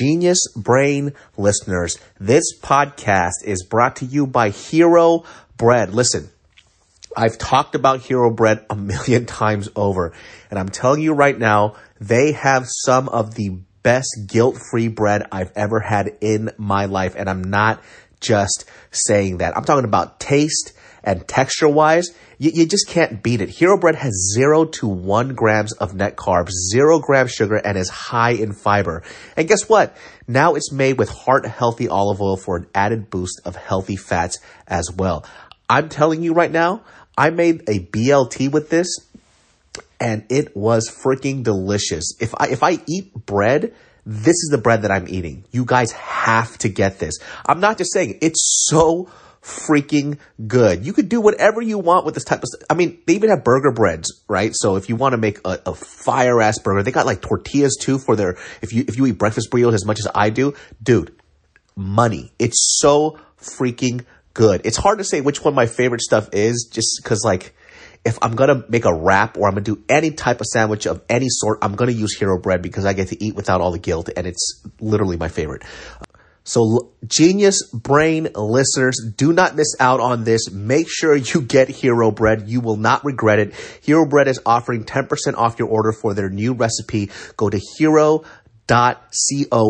Genius Brain listeners, this podcast is brought to you by Hero Bread. Listen, I've talked about Hero Bread a million times over, and I'm telling you right now, they have some of the best guilt-free bread I've ever had in my life, and I'm not just saying that. I'm talking about taste and texture wise. You, you, just can't beat it. Hero Bread has zero to one grams of net carbs, zero grams sugar, and is high in fiber. And guess what? Now it's made with heart healthy olive oil for an added boost of healthy fats as well. I'm telling you right now, I made a BLT with this and it was freaking delicious. If I, if I eat bread, this is the bread that I'm eating. You guys have to get this. I'm not just saying it's so freaking good. You could do whatever you want with this type of stuff. I mean, they even have burger breads, right? So if you want to make a, a fire ass burger, they got like tortillas too for their, if you, if you eat breakfast burritos as much as I do, dude, money. It's so freaking good. It's hard to say which one my favorite stuff is just cause like, if I'm gonna make a wrap or I'm gonna do any type of sandwich of any sort, I'm gonna use Hero Bread because I get to eat without all the guilt and it's literally my favorite. So, genius brain listeners, do not miss out on this. Make sure you get Hero Bread. You will not regret it. Hero Bread is offering 10% off your order for their new recipe. Go to hero.co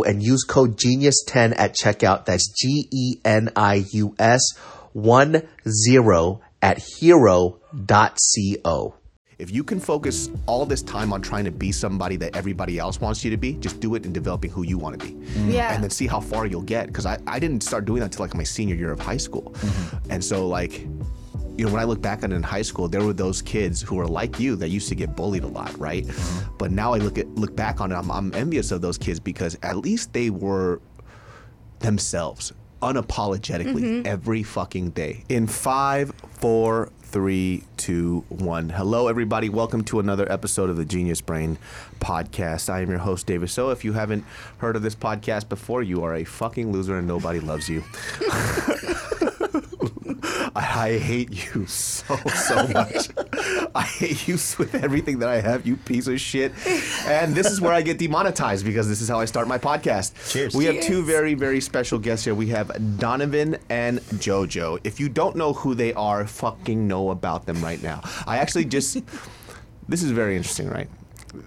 and use code genius10 at checkout. That's G E N I U S 1 0 at hero.co. If you can focus all this time on trying to be somebody that everybody else wants you to be, just do it in developing who you want to be. Mm-hmm. Yeah. And then see how far you'll get. Because I, I didn't start doing that until like my senior year of high school. Mm-hmm. And so, like, you know, when I look back on it in high school, there were those kids who were like you that used to get bullied a lot, right? Mm-hmm. But now I look at look back on it, I'm, I'm envious of those kids because at least they were themselves unapologetically every fucking day. In five, four, three, two, one. Hello, everybody. Welcome to another episode of the Genius Brain podcast. I am your host, David. So, if you haven't heard of this podcast before, you are a fucking loser and nobody loves you. I hate you so so much. I hate you with everything that I have, you piece of shit. And this is where I get demonetized because this is how I start my podcast. Cheers. We have two very very special guests here. We have Donovan and JoJo. If you don't know who they are, fucking know about them right now. I actually just this is very interesting, right?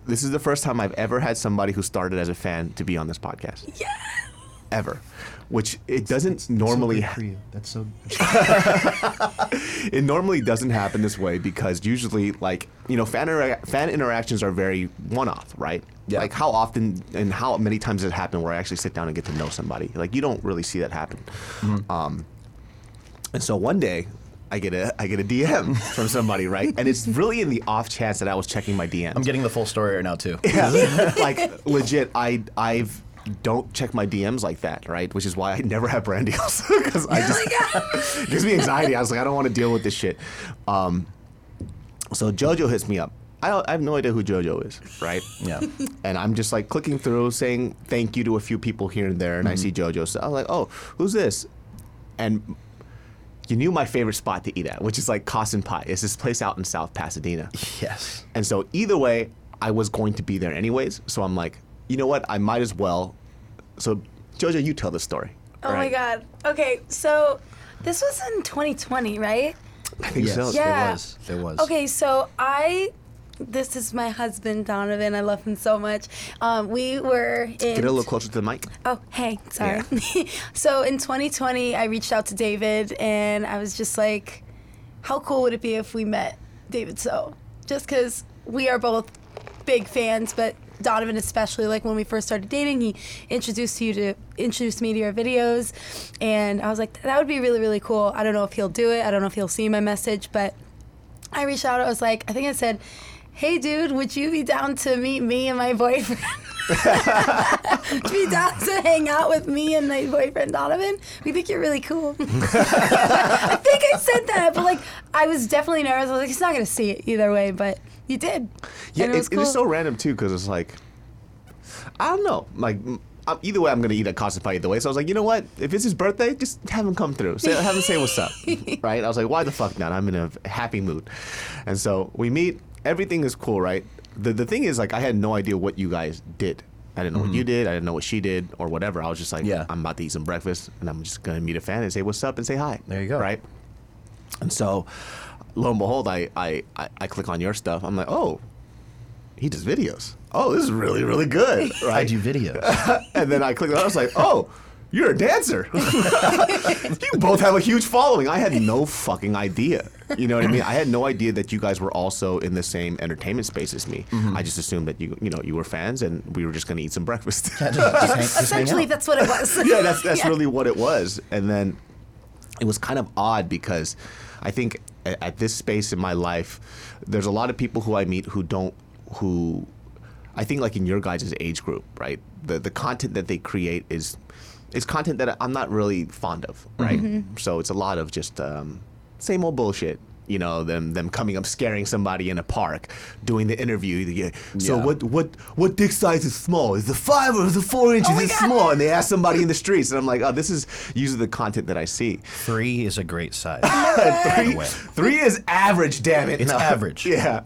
This is the first time I've ever had somebody who started as a fan to be on this podcast. Yeah. Ever. Which it doesn't normally so good for you. That's so. it normally doesn't happen this way because usually like you know fan intera- fan interactions are very one off right Yeah. like how often and how many times does it happen where i actually sit down and get to know somebody like you don't really see that happen Mm-hmm. um, and so one day I get a I get a DM from somebody, right? And it's really in the off chance that I was checking my DMs. I'm getting the full story right now too. Yeah. like legit, I I've don't check my DMs like that, right? Which is why I never have brand deals because I just it gives me anxiety. I was like, I don't want to deal with this shit. Um, so JoJo hits me up. I, I have no idea who JoJo is, right? Yeah. And I'm just like clicking through, saying thank you to a few people here and there, and I see JoJo. So I was like, oh, who's this? And you knew my favorite spot to eat at, which is like Cossin Pie. It's this place out in South Pasadena. Yes. And so either way, I was going to be there anyways. So I'm like, you know what? I might as well. So Jojo, you tell the story. Oh my god. Okay, so this was in 2020, right? I think Yes. so. Yeah. It was. It was. Okay, so I. This is my husband Donovan. I love him so much. Um, we were in. Get a little closer to the mic. Oh, hey, sorry. Yeah. so in 2020, I reached out to David and I was just like, how cool would it be if we met David So? Just because we are both big fans, but Donovan especially, like when we first started dating, he introduced you to introduced me to your videos, and I was like, that would be really really cool. I don't know if he'll do it. I don't know if he'll see my message, but I reached out. I was like, I think I said, "Hey, dude, would you be down to meet me and my boyfriend?" Be down to hang out with me and my boyfriend Donovan? We think you're really cool. I think I said that, but like I was definitely nervous. I was like, he's not gonna see it either way, but you did. Yeah, and it, it was it is so random too because it's like, I don't know. Like, uh, either way, I'm gonna eat at Casa Pie either way. So I was like, you know what? If it's his birthday, just have him come through. Say, have him say what's up, right? I was like, why the fuck not? I'm in a happy mood, and so we meet. Everything is cool, right? The the thing is, like, I had no idea what you guys did. I didn't know what you did. I didn't know what she did or whatever. I was just like, Yeah. I'm about to eat some breakfast and I'm just gonna meet a fan and say what's up and say hi. There you go. Right. And so, lo and behold, I I, I, I click on your stuff. I'm like, oh, he does videos. Oh, this is really really good. Right. I do videos. and then I clicked on it. I was like, oh, you're a dancer. you both have a huge following. I had no fucking idea. You know what I mean? I had no idea that you guys were also in the same entertainment space as me. Mm-hmm. I just assumed that you, you know, you were fans and we were just going to eat some breakfast. Yeah, just, just hang, just Essentially, that's what it was. yeah, that's that's Yeah. really what it was. And then it was kind of odd because I think a- at this space in my life, there's a lot of people who I meet who don't who I think like in your guys' age group, right? The the content that they create is is content that I'm not really fond of, right? So it's a lot of just um, same old bullshit. You know, them them coming up scaring somebody in a park, doing the interview. So Yeah. what what what dick size is small? Is the five or is the four inches oh is small? And they ask somebody in the streets, and I'm like, oh, this is usually the content that I see. Three is a great size. three, three is average. Damn it, It's No. average. Yeah.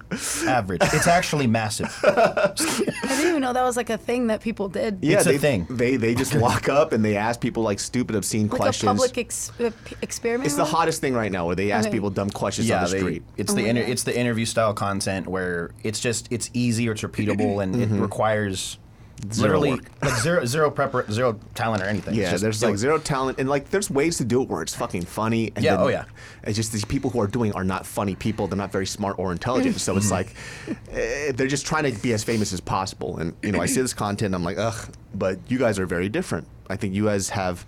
Average. It's actually massive. I didn't even know that was like a thing that people did. Yeah, It's a they, thing. They they just walk up and they ask people like stupid, obscene Like questions. a public ex- experiment. it's the hottest thing right now where they ask Okay. people dumb questions yeah, on the they- street. it's Oh the inter- it's the interview style content where it's just it's easy, it's repeatable, and it requires Mm-hmm. Zero literally work. like zero zero prep zero talent or anything. Yeah, just there's like it. zero talent, and like there's ways to do it where it's fucking funny. And Yeah, then oh, yeah. It's just these people who are doing are not funny people. They're not very smart or intelligent. so it's like eh, they're just trying to be as famous as possible. And you know, I see this content, I'm like, ugh. But you guys are very different. I think you guys have.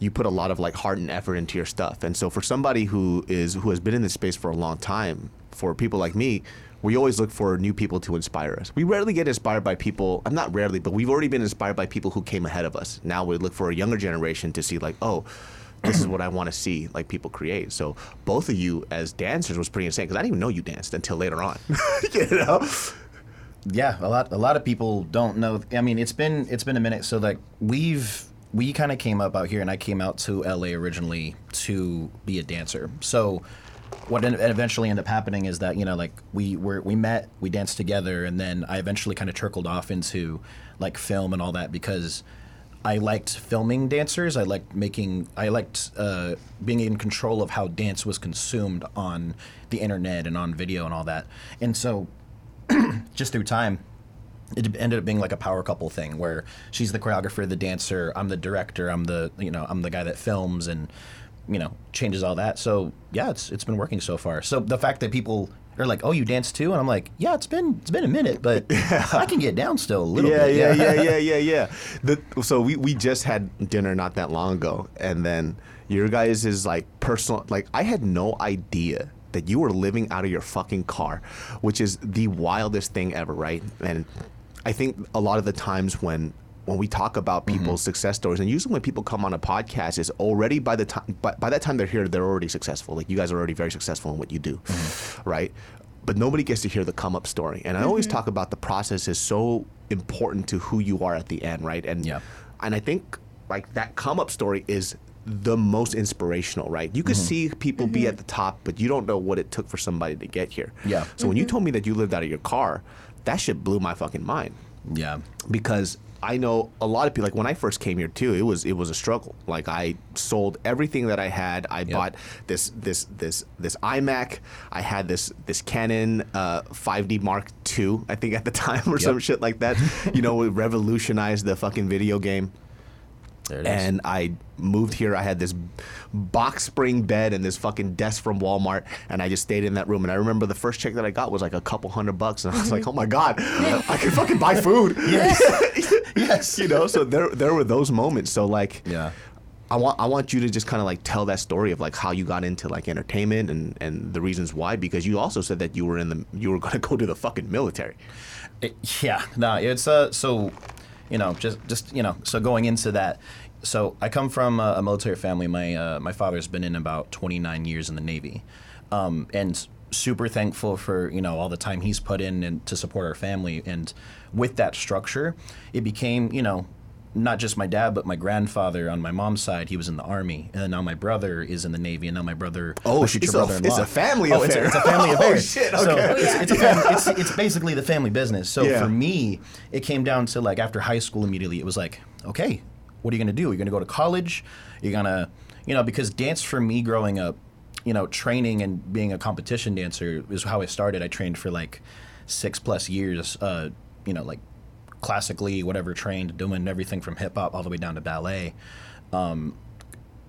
You put a lot of like heart and effort into your stuff, and so for somebody who is who has been in this space for a long time, for people like me, we always look for new people to inspire us. We rarely get inspired by people. I'm not rarely, but we've already been inspired by people who came ahead of us. Now we look for a younger generation to see like, oh, this is what I want to see like people create. So both of you as dancers was pretty insane because I didn't even know you danced until later on. you know? yeah a lot a lot of people don't know i mean it's been it's been a minute so like we've we kind of came up out here and i came out to la originally to be a dancer so what eventually ended up happening is that you know like we were we met we danced together and then i eventually kind of trickled off into like film and all that because I liked filming dancers. I liked making. I liked uh, being in control of how dance was consumed on the internet and on video and all that. And so, just through time, it ended up being like a power couple thing where she's the choreographer, the dancer, I'm the director, I'm the you know I'm the guy that films and you know changes all that. So yeah, it's it's been working so far. So the fact that people are like, oh, you dance too, and I'm like, yeah, it's been it's been a minute, but I can get down still a little yeah, bit. yeah, yeah, yeah, yeah, yeah. The, so we, we just had dinner not that long ago, and then your guys is like personal. Like I had no idea that you were living out of your fucking car, which is the wildest thing ever, right? And I think a lot of the times when when we talk about mm-hmm. people's success stories, and usually when people come on a podcast, is already by the time by, by that time they're here, they're already successful. Like you guys are already very successful in what you do, mm-hmm. right? But nobody gets to hear the come up story. And I always mm-hmm. talk about the process is so important to who you are at the end, right? And Yeah. and I think like that come up story is the most inspirational, right? You could see people be at the top, but you don't know what it took for somebody to get here. Yeah. So when you told me that you lived out of your car, that shit blew my fucking mind yeah. because I know a lot of people. Like when I first came here too, it was it was a struggle. Like I sold everything that I had. I bought this this this this iMac. I had this this Canon uh, 5D Mark II, I think at the time or some shit like that. you know, it revolutionized the fucking video game. There it is. And I moved here. I had this box spring bed and this fucking desk from Walmart, and I just stayed in that room. And I remember the first check that I got was like a couple hundred bucks, and I was like, "Oh my god, I can fucking buy food." Yes. yes. you know. So there, there were those moments. So like, Yeah. I want, I want you to just kind of like tell that story of like how you got into like entertainment and and the reasons why. Because you also said that you were in the, you were gonna go to the fucking military. It- yeah, no, it's uh, so, you know, just just you know, so going into that, so I come from a, a military family. My uh, my father's been in about 29 years in the Navy, um, and super thankful for you know all the time he's put in and to support our family. And with that structure, it became you know not just my dad, but my grandfather on my mom's side, he was in the army, and now my brother is in the navy, and now my brother, Oh, my future it's a- brother-in-law. it's a family oh, It's a, affair. it's a family Oh, affair. shit, So okay. it's, it's, a fam- it's, it's basically the family business. So Yeah. for me, it came down to like after high school, immediately it was like, okay, what are you gonna do? You're gonna go to college? You're gonna, you know, because dance for me growing up, you know, training and being a competition dancer is how I started. I trained for like six plus years. Uh, you know, like classically, whatever, trained, doing everything from hip hop all the way down to ballet. Um,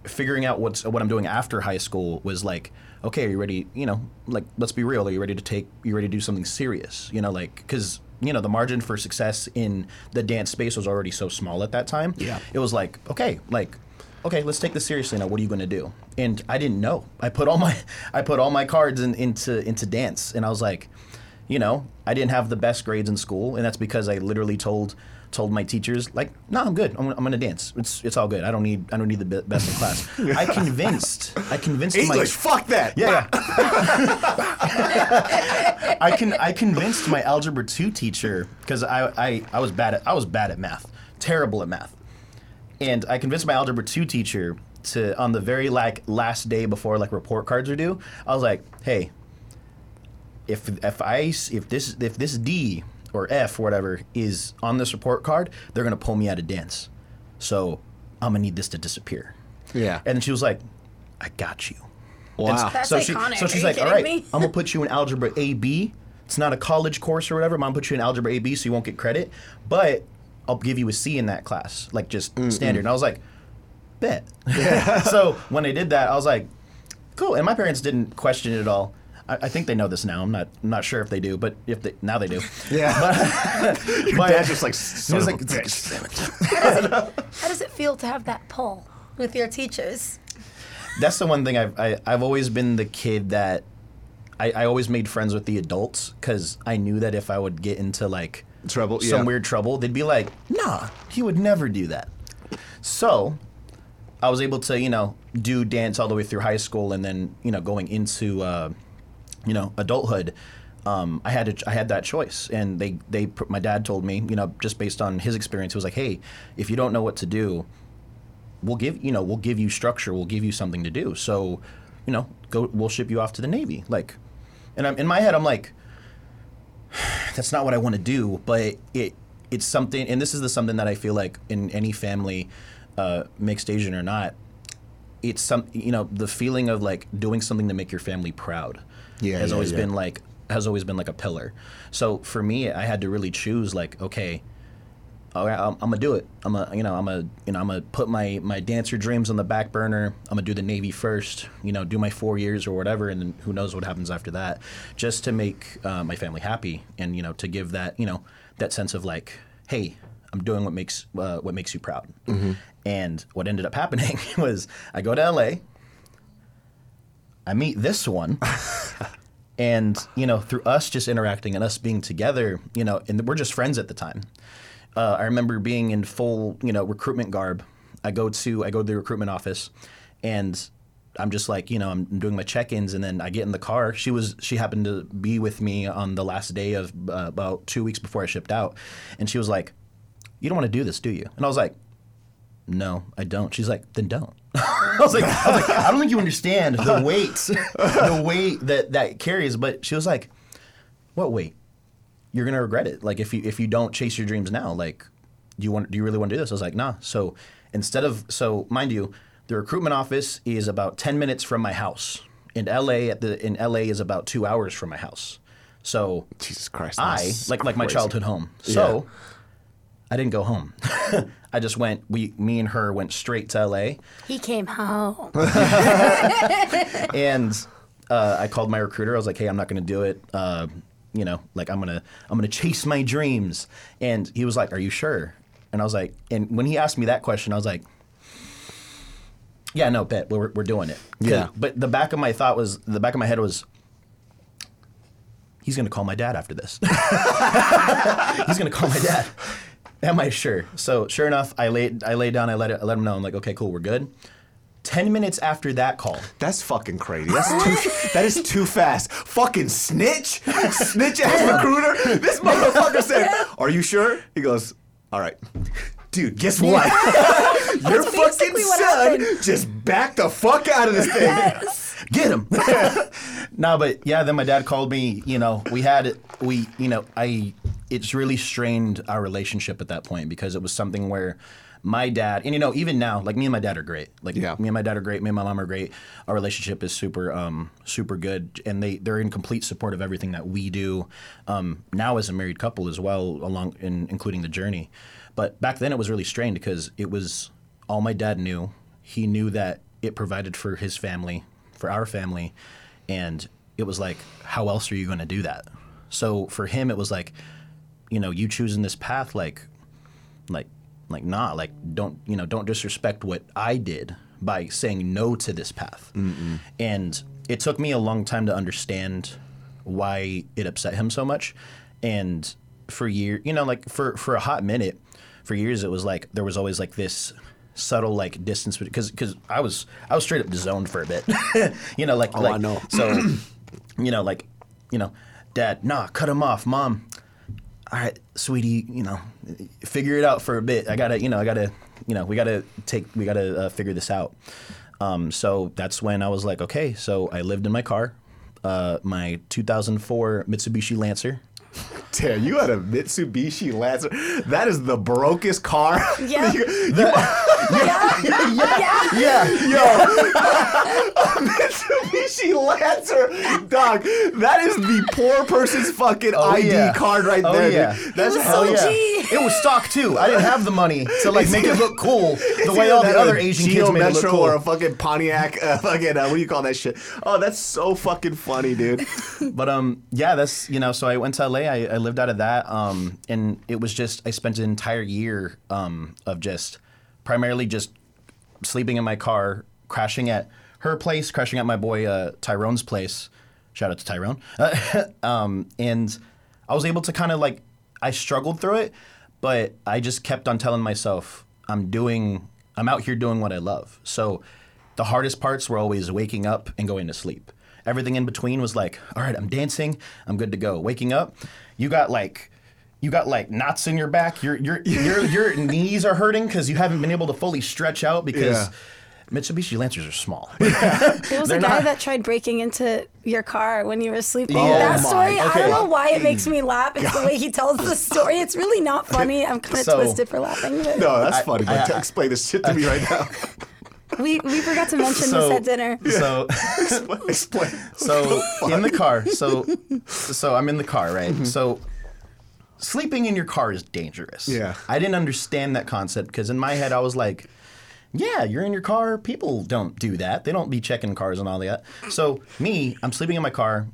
figuring out what's what I'm doing after high school was like, okay, are you ready? You know, like let's be real. Are you ready to take? You ready to do something serious? You know, like because you know the margin for success in the dance space was already so small at that time. Yeah. it was like okay, like okay, let's take this seriously now. What are you going to do? And I didn't know. I put all my I put all my cards in, into into dance, and I was like, you know, I didn't have the best grades in school, and that's because I literally told told my teachers like, no, I'm good. I'm, I'm gonna dance. It's it's all good. I don't need I don't need the be- best in class. I convinced I convinced my English, fuck that. yeah. yeah. I can I convinced my algebra two teacher because I, I I was bad at I was bad at math, terrible at math, and I convinced my algebra two teacher to on the very like last day before like report cards are due. I was like, hey, if if I s- if this if this D or F or whatever is on this report card, they're gonna pull me out of dance. So I'm gonna need this to disappear. Yeah. And she was like, I got you. Wow. That's so she, iconic. so she's you like, all right, me?" I'm gonna put you in algebra AB. It's not a college course or whatever. I'm gonna put you in algebra AB, so you won't get credit. But I'll give you a C in that class, like just standard. And I was like, bet. so when I did that, I was like, cool. And my parents didn't question it at all. I, I think they know this now. I'm not I'm not sure if they do, but if they now they do. Yeah. Your But- dad's just like, son of like, a "It's bitch. How does it feel to have that pull with your teachers? that's the one thing I've I, I've always been the kid that I, I always made friends with the adults because I knew that if I would get into like Trouble, some yeah. weird trouble, they'd be like, "Nah, he would never do that." So I was able to you know do dance all the way through high school, and then you know going into uh, you know adulthood. Um, I had I had that choice, and they they my dad told me you know just based on his experience, he was like, "Hey, if you don't know what to do, we'll give you know we'll give you structure we'll give you something to do. So you know go we'll ship you off to the navy. Like and I'm in my head i'm like that's not what i want to do. But it it's something and this is the something that i feel like in any family uh, mixed asian or not it's some you know the feeling of like doing something to make your family proud Yeah, has yeah, always yeah. been like has always been like a pillar so for me i had to really choose like okay right, I'm, I'm gonna do it. I'm gonna, you know, I'm gonna, you know, I'm gonna put my my dancer dreams on the back burner. I'm gonna do the Navy first. You know, do my four years or whatever, and then who knows what happens after that. Just to make uh, my family happy, and you know, to give that, you know, that sense of like, hey, I'm doing what makes uh, what makes you proud. And what ended up happening was I go to LA. I meet this one. and you know through us just interacting and us being together you know and we're just friends at the time uh, i remember being in full you know recruitment garb i go to i go to the recruitment office and i'm just like you know i'm doing my check-ins and then i get in the car she was she happened to be with me on the last day of uh, about two weeks before i shipped out and she was like you don't want to do this do you and i was like no, I don't. She's like, then don't. I was like, I was like, I don't think you understand the weight, the weight that that carries. But she was like, what weight? You're gonna regret it. Like if you if you don't chase your dreams now, like, do you want do you really want to do this? I was like, nah. So instead of so mind you, the recruitment office is about ten minutes from my house. In LA, at the in LA is about two hours from my house. So Jesus Christ. I like like my crazy. childhood home. So I didn't go home. I just went. We, me and her went straight to LA, He came home. and uh, I called my recruiter. I was like, "Hey, I'm not going to do it. Uh, you know, like I'm gonna I'm gonna chase my dreams." And he was like, "Are you sure?" And I was like, and when he asked me that question, I was like, "Yeah, no, bet we're we're doing it." Yeah. But the back of my thought was the back of my head was. He's gonna call my dad after this. He's gonna call my dad. Am I sure? So sure enough, I laid I laid down. I let it, I let him know. I'm like, okay, cool, we're good. Ten minutes after that call, That's fucking crazy. That's too. that is too fast. Fucking snitch, snitch ass recruiter. This motherfucker said, "Are you sure?" He goes, "All right." dude, guess what? Your That's fucking basically what son happened. just backed the fuck out of this thing. Yes. Get him. no, but yeah, then my dad called me. You know, we had we, you know, I. It's really strained our relationship at that point because it was something where my dad, and you know, even now, like me and my dad are great. Like Yeah. me and my dad are great. Me and my mom are great. Our relationship is super, um, super good, and they they're in complete support of everything that we do. Um, now as a married couple as well, along in, including the journey. But back then it was really strained because it was all my dad knew. He knew that it provided for his family, for our family, and it was like, how else are you going to do that? So for him, it was like, you know, you choosing this path, like, like, like, nah, like, don't, you know, don't disrespect what I did by saying no to this path. And it took me a long time to understand why it upset him so much. And for years, you know, like for for a hot minute, for years, it was like there was always like this subtle like distance because because I was I was straight up zoned for a bit, you know, like Oh, like I know. so, you know, like you know, dad, nah, cut him off, mom. All right, sweetie, you know, figure it out for a bit. I gotta, you know, I gotta, you know, we gotta take, we gotta uh, figure this out. Um, so that's when I was like, okay. So I lived in my car, uh, my 2004 Mitsubishi Lancer. Damn, you had a Mitsubishi Lancer. That is the brokest car. Yeah. You- yeah. yeah. Yeah, Mitsubishi Lancer, dog. That is the poor person's fucking Oh, ID yeah. card right Oh, there. yeah. Dude. That's was hell so yeah. G. It was stock too. I didn't have the money to like make it look cool the way all the other Asian Geo kids made it look Metro cool. or a fucking Pontiac. Uh, fucking uh, what do you call that shit? Oh, that's so fucking funny, dude. But um, yeah, that's you know. So I went to LA. I, I lived out of that. Um, and it was just I spent an entire year um of just primarily just sleeping in my car, crashing at her place, crashing at my boy uh, Tyrone's place. Shout out to Tyrone. um, and I was able to kind of like I struggled through it, but I just kept on telling myself I'm doing I'm out here doing what I love. So the hardest parts were always waking up and going to sleep. Everything in between was like, all right, I'm dancing, I'm good to go. Waking up, you got like you got like knots in your back. Your your your your knees are hurting because you haven't been able to fully stretch out because Yeah. Mitsubishi Lancers are small. There was They're a guy not- that tried breaking into your car when you were sleeping. Oh that my- story, I don't know why it makes me laugh. It's the way he tells the story. It's really not funny. I'm kind of So- twisted for laughing. But No, that's funny. But I- to explain this shit to me right now. we, we forgot to mention So- this at dinner. So explain. so in the car. So so I'm in the car, right? Mm-hmm. So sleeping in your car is dangerous. Yeah. I didn't understand that concept because in my head I was like, yeah, you're in your car. People don't do that. They don't be checking cars and all that. So me, I'm sleeping in my car.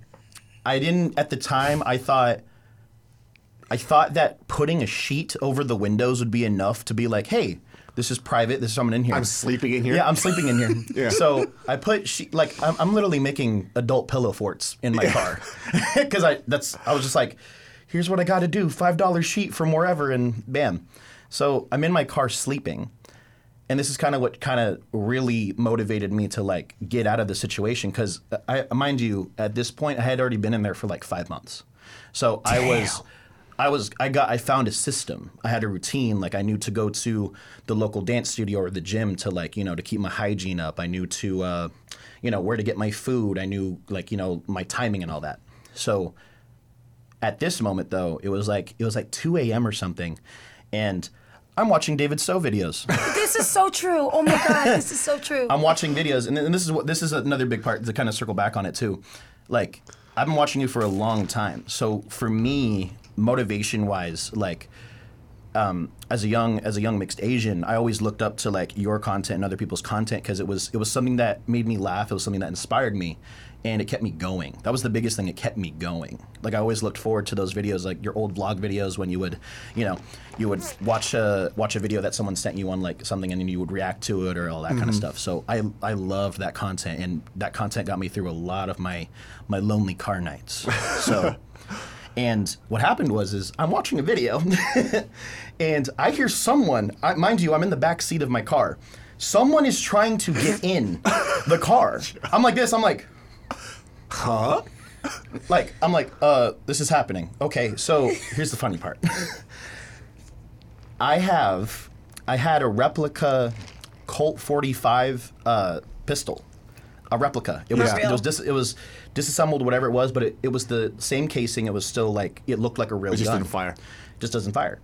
I didn't at the time. I thought. I thought that putting a sheet over the windows would be enough to be like, hey, this is private. There's someone in here. I'm sleeping in here. Yeah, I'm sleeping in here. Yeah. So I put she like I'm, I'm literally making adult pillow forts in my car because I that's I was just like, here's what I got to do, five dollar sheet from wherever, and bam. So I'm in my car sleeping, and this is kind of what kind of really motivated me to like get out of the situation because I mind you at this point I had already been in there for like five months, so I was. I was I got I found a system. I had a routine. Like I knew to go to the local dance studio or the gym to like you know to keep my hygiene up. I knew to uh, you know where to get my food. I knew like you know my timing and all that. So at this moment though, it was like it was like 2 a.m. or something, and I'm watching David So videos. This is so true. Oh my god, this is so true. I'm watching videos, and, and this is what this is another big part to kind of circle back on it too. Like I've been watching you for a long time, so for me, motivation wise, like um, as a young as a young mixed Asian, I always looked up to like your content and other people's content because it was it was something that made me laugh. It was something that inspired me, and it kept me going. That was the biggest thing. It kept me going. Like I always looked forward to those videos, like your old vlog videos when you would, you know, you would watch a watch a video that someone sent you on like something, and then you would react to it or all that kind of mm-hmm. stuff. So I I loved that content, and that content got me through a lot of my my lonely car nights. So. And what happened was, is I'm watching a video, and I hear someone. I, mind you, I'm in the back seat of my car. Someone is trying to get in the car. I'm like this. I'm like, Huh? like I'm like, uh, this is happening. Okay, so here's the funny part. I have I had a replica Colt 45 uh, pistol. A replica. It was Yeah. it was dis- it was disassembled, whatever it was, but it, it was the same casing. It was still like it looked like a real It just gun. didn't fire. Just doesn't fire.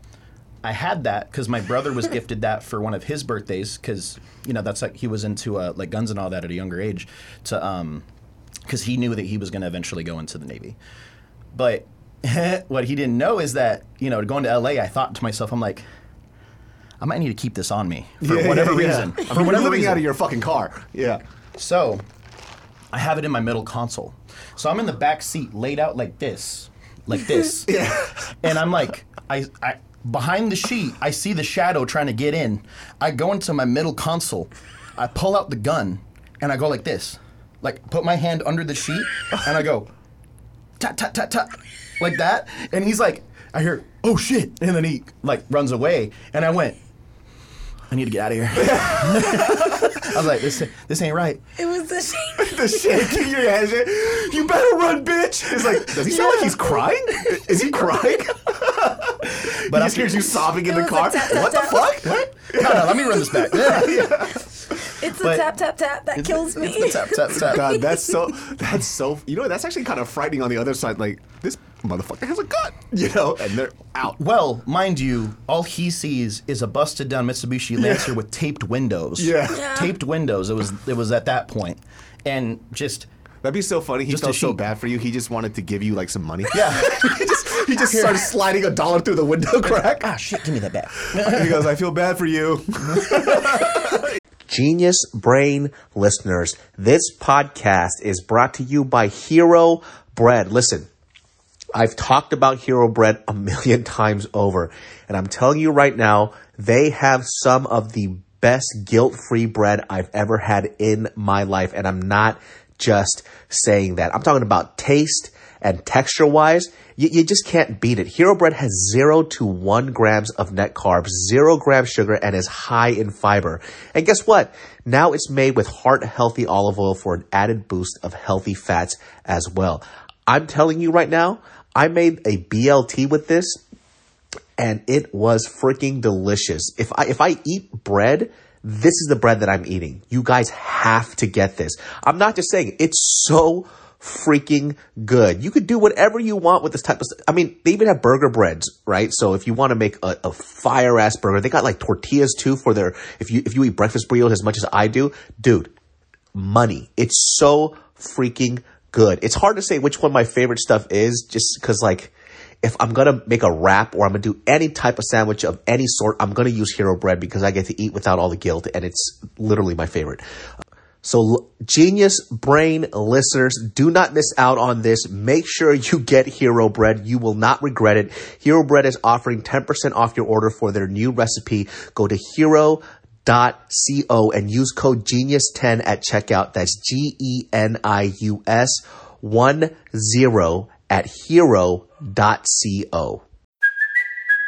I had that because my brother was gifted that for one of his birthdays because you know that's like he was into uh, like guns and all that at a younger age to um because he knew that he was going to eventually go into the navy but what he didn't know is that you know going to LA I thought to myself I'm like I might need to keep this on me for Yeah, whatever yeah, yeah. reason mean, for whatever living reason out of your fucking car. Yeah. so I have it in my middle console. So I'm in the back seat, laid out like this, like this. yeah. And I'm like, I, I behind the sheet, I see the shadow trying to get in. I go into my middle console, I pull out the gun, and I go like this, like put my hand under the sheet, and I go, tap tap tap tap, like that. And he's like, I hear, oh shit, and then he like runs away, and I went. I need to get out of here. I was like, this, this ain't right. It was the shame. the shake in your head. You better run, bitch. It's like, does he sound like he's crying? Is he crying? But But I'm just hears you sobbing in the car. tap, tap, what the fuck? What? No, no, let me run this back. Yeah. It's the But- tap tap tap that kills me. It's the tap, tap, tap. God, that's so. That's so. You know, that's actually kind of frightening. On the other side, like this motherfucker has a gun. You know, and they're out. Well, mind you, all he sees is a busted down Mitsubishi Lancer with taped windows. Yeah. Yeah. Taped windows. It was it was at that point. And just That'd be so funny. He Just felt so bad for you. He just wanted to give you like some money. yeah. he just he just started sliding a dollar through the window crack. ah shit, give me that back. he goes, "I feel bad for you." Genius Brain listeners, this podcast is brought to you by Hero Bread. Listen, I've talked about Hero Bread a million times over, and I'm telling you right now, they have some of the best guilt-free bread I've ever had in my life, and I'm not just saying that. I'm talking about taste and texture-wise. You, you just can't beat it. Hero Bread has zero to one grams of net carbs, zero grams sugar, and is high in fiber. And guess what? Now it's made with heart-healthy olive oil for an added boost of healthy fats as well. I'm telling you right now, I made a BLT with this and it was freaking delicious. If I if I eat bread, this is the bread that I'm eating. You guys have to get this. I'm not just saying it's so freaking good. You could do whatever you want with this type of stuff. I mean, they even have burger breads, right? So if you want to make a, a fire ass burger, they got like tortillas too for their if you if you eat breakfast burritos as much as I do, dude, money. It's so freaking good. It's hard to say which one my favorite stuff is just because like if I'm gonna make a wrap or I'm gonna do any type of sandwich of any sort, I'm gonna use hero bread because I get to eat without all the guilt and it's literally my favorite. So genius brain listeners, do not miss out on this. Make sure you get Hero Bread. You will not regret it. Hero Bread is offering 10% off your order for their new recipe. Go to hero.co and use code genius10 at checkout. That's G E N I U S 1 0 at hero.co.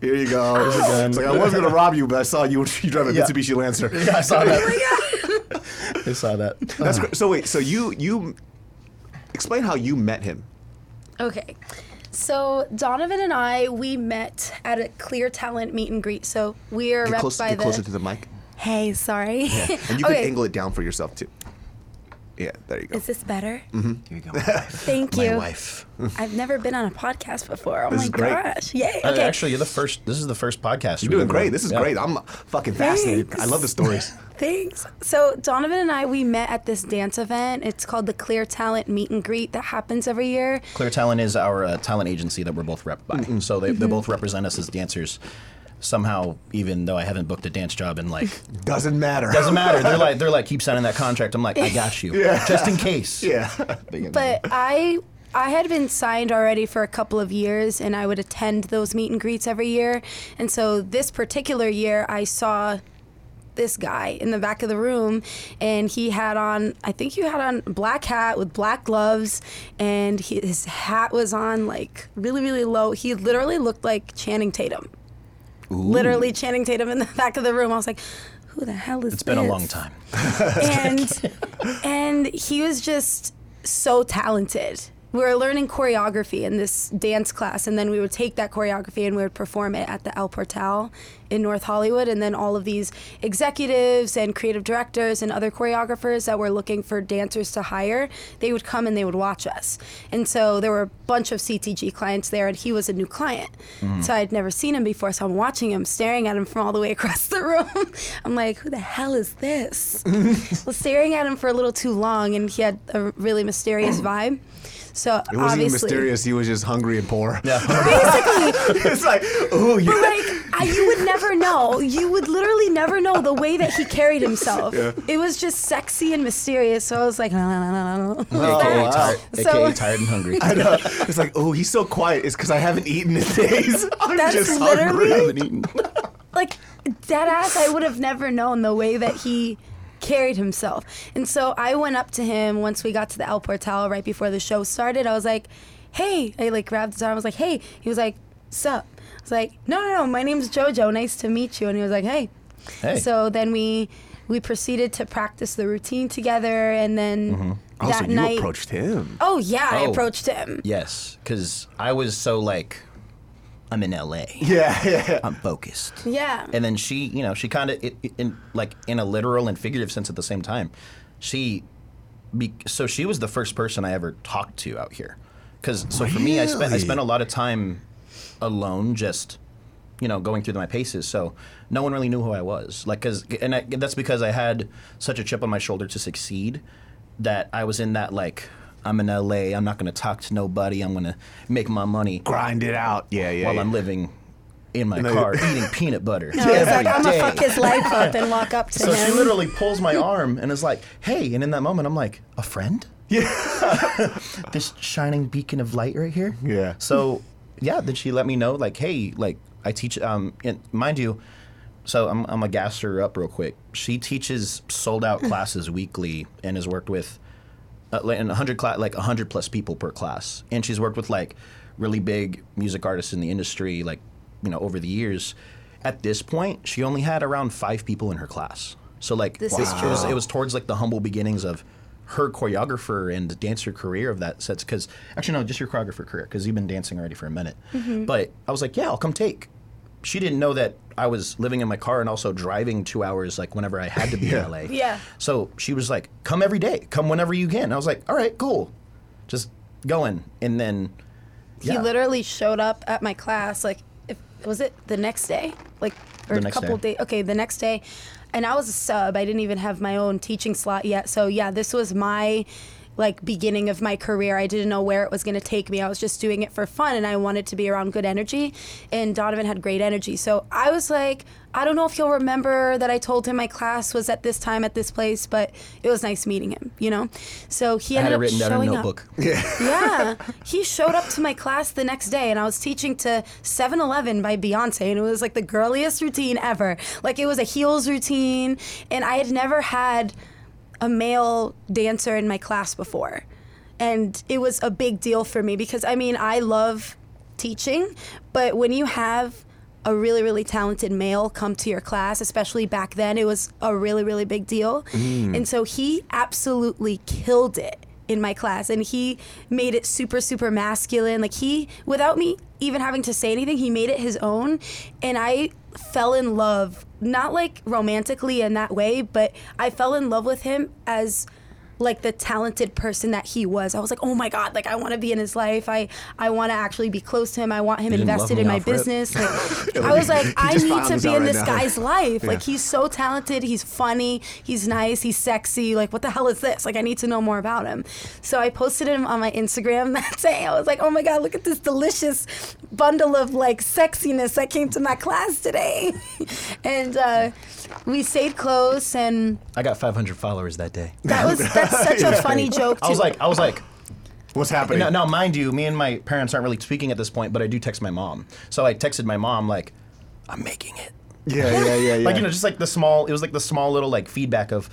Here you go. It's like I was gonna rob you, but I saw you. You drive a Yeah. Mitsubishi Lancer. Yeah, I saw that. Oh I saw that. That's great. So wait. So you you explain how you met him. Okay. So Donovan and I, we met at a Clear Talent meet and greet. So we are Get, rep close, by get the. closer to the mic, hey, sorry. and you can angle it down for yourself too. Yeah, there you go. Is this better? Here you go. Thank you. My wife. I've never been on a podcast before. Oh This my is great. gosh! Yay! Uh, Okay. Actually, you're the first. This is the first podcast. You're doing great. done. This is Yeah. great. I'm fucking fascinated. I love the stories. Thanks. So Donovan and I, we met at this dance event. It's called the Clear Talent Meet and Greet that happens every year. Clear Talent is our uh, talent agency that we're both rep by. So they, they both represent us as dancers. Somehow, even though I haven't booked a dance job in like Doesn't matter. doesn't matter. They're like they're like keep signing that contract. I'm like I got you, Yeah. just in case. Yeah. But I I had been signed already for a couple of years and I would attend those meet and greets every year. And so this particular year I saw this guy in the back of the room and he had on I think you had on a black hat with black gloves and he, his hat was on like really really low. He literally looked like Channing Tatum. Literally Channing Tatum in the back of the room. I was like, who the hell is It's been a this? long time. and and he was just so talented. We were learning choreography in this dance class, and then we would take that choreography and we would perform it at the El Portal in North Hollywood. And then all of these executives and creative directors and other choreographers that were looking for dancers to hire, they would come and they would watch us. And so there were a bunch of CTG clients there, and he was a new client. Mm-hmm. So I'd never seen him before, so I'm watching him, staring at him from all the way across the room. I'm like, who the hell is this? well, staring at him for a little too long, and he had a really mysterious vibe. So It wasn't even obviously, mysterious. He was just hungry and poor. Yeah. basically, it's like, oh, you. but like I, you would never know. You would literally never know the way that he carried himself. It was just sexy and mysterious. So I was like, no, no, no, no, no. AKA, tired, So- AKA tired and hungry. I know. It's like, oh, he's so quiet. It's because I haven't eaten in days. I'm That's just literally- hungry. haven't eaten. like dead ass i would have never known the way that he carried himself. And so i went up to him once we got to the el portal right before the show started. I was like hey i like grabbed his arm. I was like hey he was like sup? I was like no no no my name's jojo. Nice to meet you. And he was like hey, Hey. so then we we proceeded to practice the routine together. And then mm-hmm. Oh, that so you night approached him. oh yeah i Oh. approached him. Yes, because I was so like, I'm in LA. Yeah, yeah, yeah. I'm focused. yeah And then she, you know, she kind of, in like in a literal and figurative sense at the same time, she, be, so she was the first person I ever talked to out here. Because so for me, I spent I spent a lot of time alone, just you know, going through my paces. So no one really knew who I was. Like, cause, and I, that's because I had such a chip on my shoulder to succeed that I was in that like. I'm in LA. I'm not going to talk to nobody. I'm going to make my money Grind it out. Yeah, yeah. while yeah. I'm living in my No, car eating peanut butter. I was like, I'm gonna fuck his life up and walk up to So him. So she literally pulls my arm and is like, "Hey!" And in that moment, I'm like, "A friend? Yeah. this shining beacon of light right here. Yeah. So yeah, then she let me know, like, "Hey, like I teach. Um, and mind you." So I'm, I'm gonna gas her up real quick. She teaches sold out classes weekly and has worked with uh, like, and 100 cla- like 100 plus people per class. And she's worked with like really big music artists in the industry like you know over the years. At this point she only had around five people in her class. So like This it, is it was, it was towards like the humble beginnings of her choreographer and dancer career of that sets. Because actually no just your choreographer career because you've been dancing already for a minute. But i was like yeah i'll come take she didn't know that I was living in my car and also driving two hours, like whenever I had to be in LA. Yeah. So she was like, "Come every day. Come whenever you can." I was like, "All right, cool." Just going, and then He literally showed up at my class like if was it the next day? Like or The a next couple day. days okay, the next day. And I was a sub. I didn't even have my own teaching slot yet. So yeah, this was my like beginning of my career. I didn't know where it was going to take me. I was just doing it for fun and I wanted to be around good energy and Donovan had great energy. So I was like, I don't know if you'll remember that I told him my class was at this time at this place, but it was nice meeting him, you know? So he I ended had it up written down in a showing up. notebook. Yeah. He showed up to my class the next day and I was teaching to 7 Eleven by Beyonce and it was like the girliest routine ever. Like it was a heels routine and I had never had a male dancer in my class before. And it was a big deal for me because I mean, I love teaching, but when you have a really, really talented male come to your class, especially back then, it was a really, really big deal. Mm. And so he absolutely killed it in my class and he made it super super masculine like he without me even having to say anything he made it his own and i fell in love not like romantically in that way but i fell in love with him as like the talented person that he was. I was like, oh my god, like I want to be in his life. I I want to actually be close to him. I want him invested in my business. Like, I was like, I need to be in right this now. guy's life. Like he's so talented. He's funny. He's nice. He's sexy. Like what the hell is this? Like I need to know more about him. So I posted him on my Instagram that day. I was like, oh my god, look at this delicious bundle of like sexiness that came to my class today. and uh, we stayed close and. I got 500 followers that day. That was that's such a funny joke. Too. I was like, I was like, What's happening? now, now mind you, me and my parents aren't really speaking at this point, but I do text my mom. So I texted my mom like, I'm making it. Yeah, yeah, yeah, yeah. like you know, just like the small. It was like the small little like feedback of,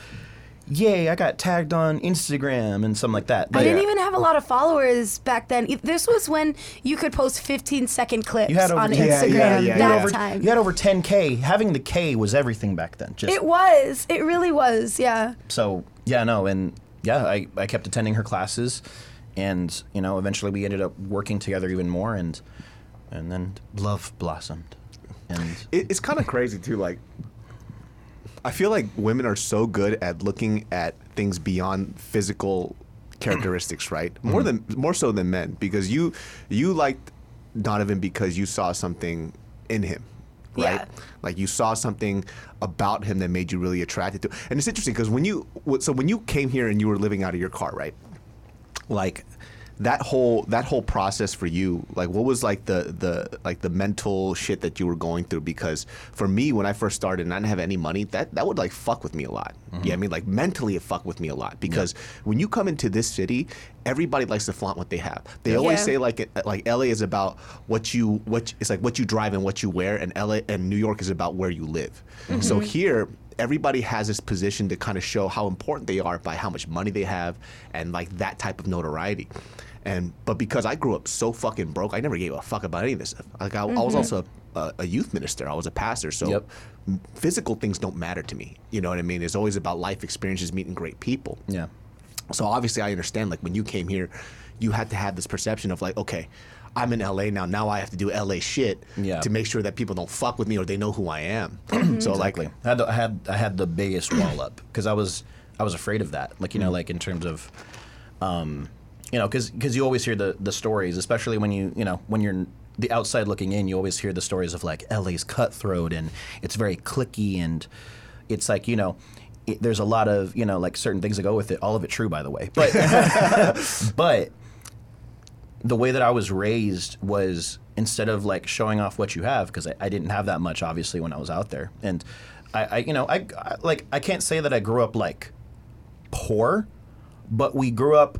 yay, I got tagged on Instagram and something like that. I didn't even have a lot of followers back then. This was when you could post 15 second clips you had over on yeah, Instagram yeah, yeah, that yeah. over, time. You had over 10k. Having the K was everything back then. Just It was. It really was. Yeah. so yeah, no, and yeah, I, I kept attending her classes, and you know, eventually we ended up working together even more, and and then love blossomed, and it, it's kind of crazy too. Like, I feel like women are so good at looking at things beyond physical characteristics, right? More mm-hmm. than more so than men, because you you liked Donovan because you saw something in him. Right, Yeah. like you saw something about him that made you really attracted to. And it's interesting because when you so when you came here and you were living out of your car, right? like that whole that whole process for you like what was like the the like the mental shit that you were going through? Because for me when i first started and i didn't have any money that that would like fuck with me a lot. Yeah mm-hmm. i mean? Like mentally it fucked with me a lot. Because when you come into this city everybody likes to flaunt what they have. They always say like it- like la is about what you what it's like what you drive and what you wear and la and new york is about where you live. Mm-hmm. So here everybody has this position to kind of show how important they are by how much money they have and like that type of notoriety. And but because I grew up so fucking broke, I never gave a fuck about any of this stuff. Like I, I was mm-hmm. also a, a youth minister. I was a pastor, so Yep. physical things don't matter to me. You know what I mean? It's always about life experiences, meeting great people. yeah. So obviously, I understand. Like when you came here, you had to have this perception of like, okay, I'm in LA now. Now I have to do LA shit Yeah. to make sure that people don't fuck with me or they know who I am. so like, I had the, I had I had the biggest wall up because I was I was afraid of that. Like you know, like in terms of, um, you know, because you always hear the the stories, especially when you you know when you're the outside looking in, you always hear the stories of like LA's cutthroat and it's very clicky and it's like you know. It, there's a lot of you know like certain things that go with it. All of it true, by the way. But but the way that I was raised was instead of like showing off what you have because I, I didn't have that much obviously when I was out there. And I, I you know I, I like I can't say that I grew up like poor but we grew up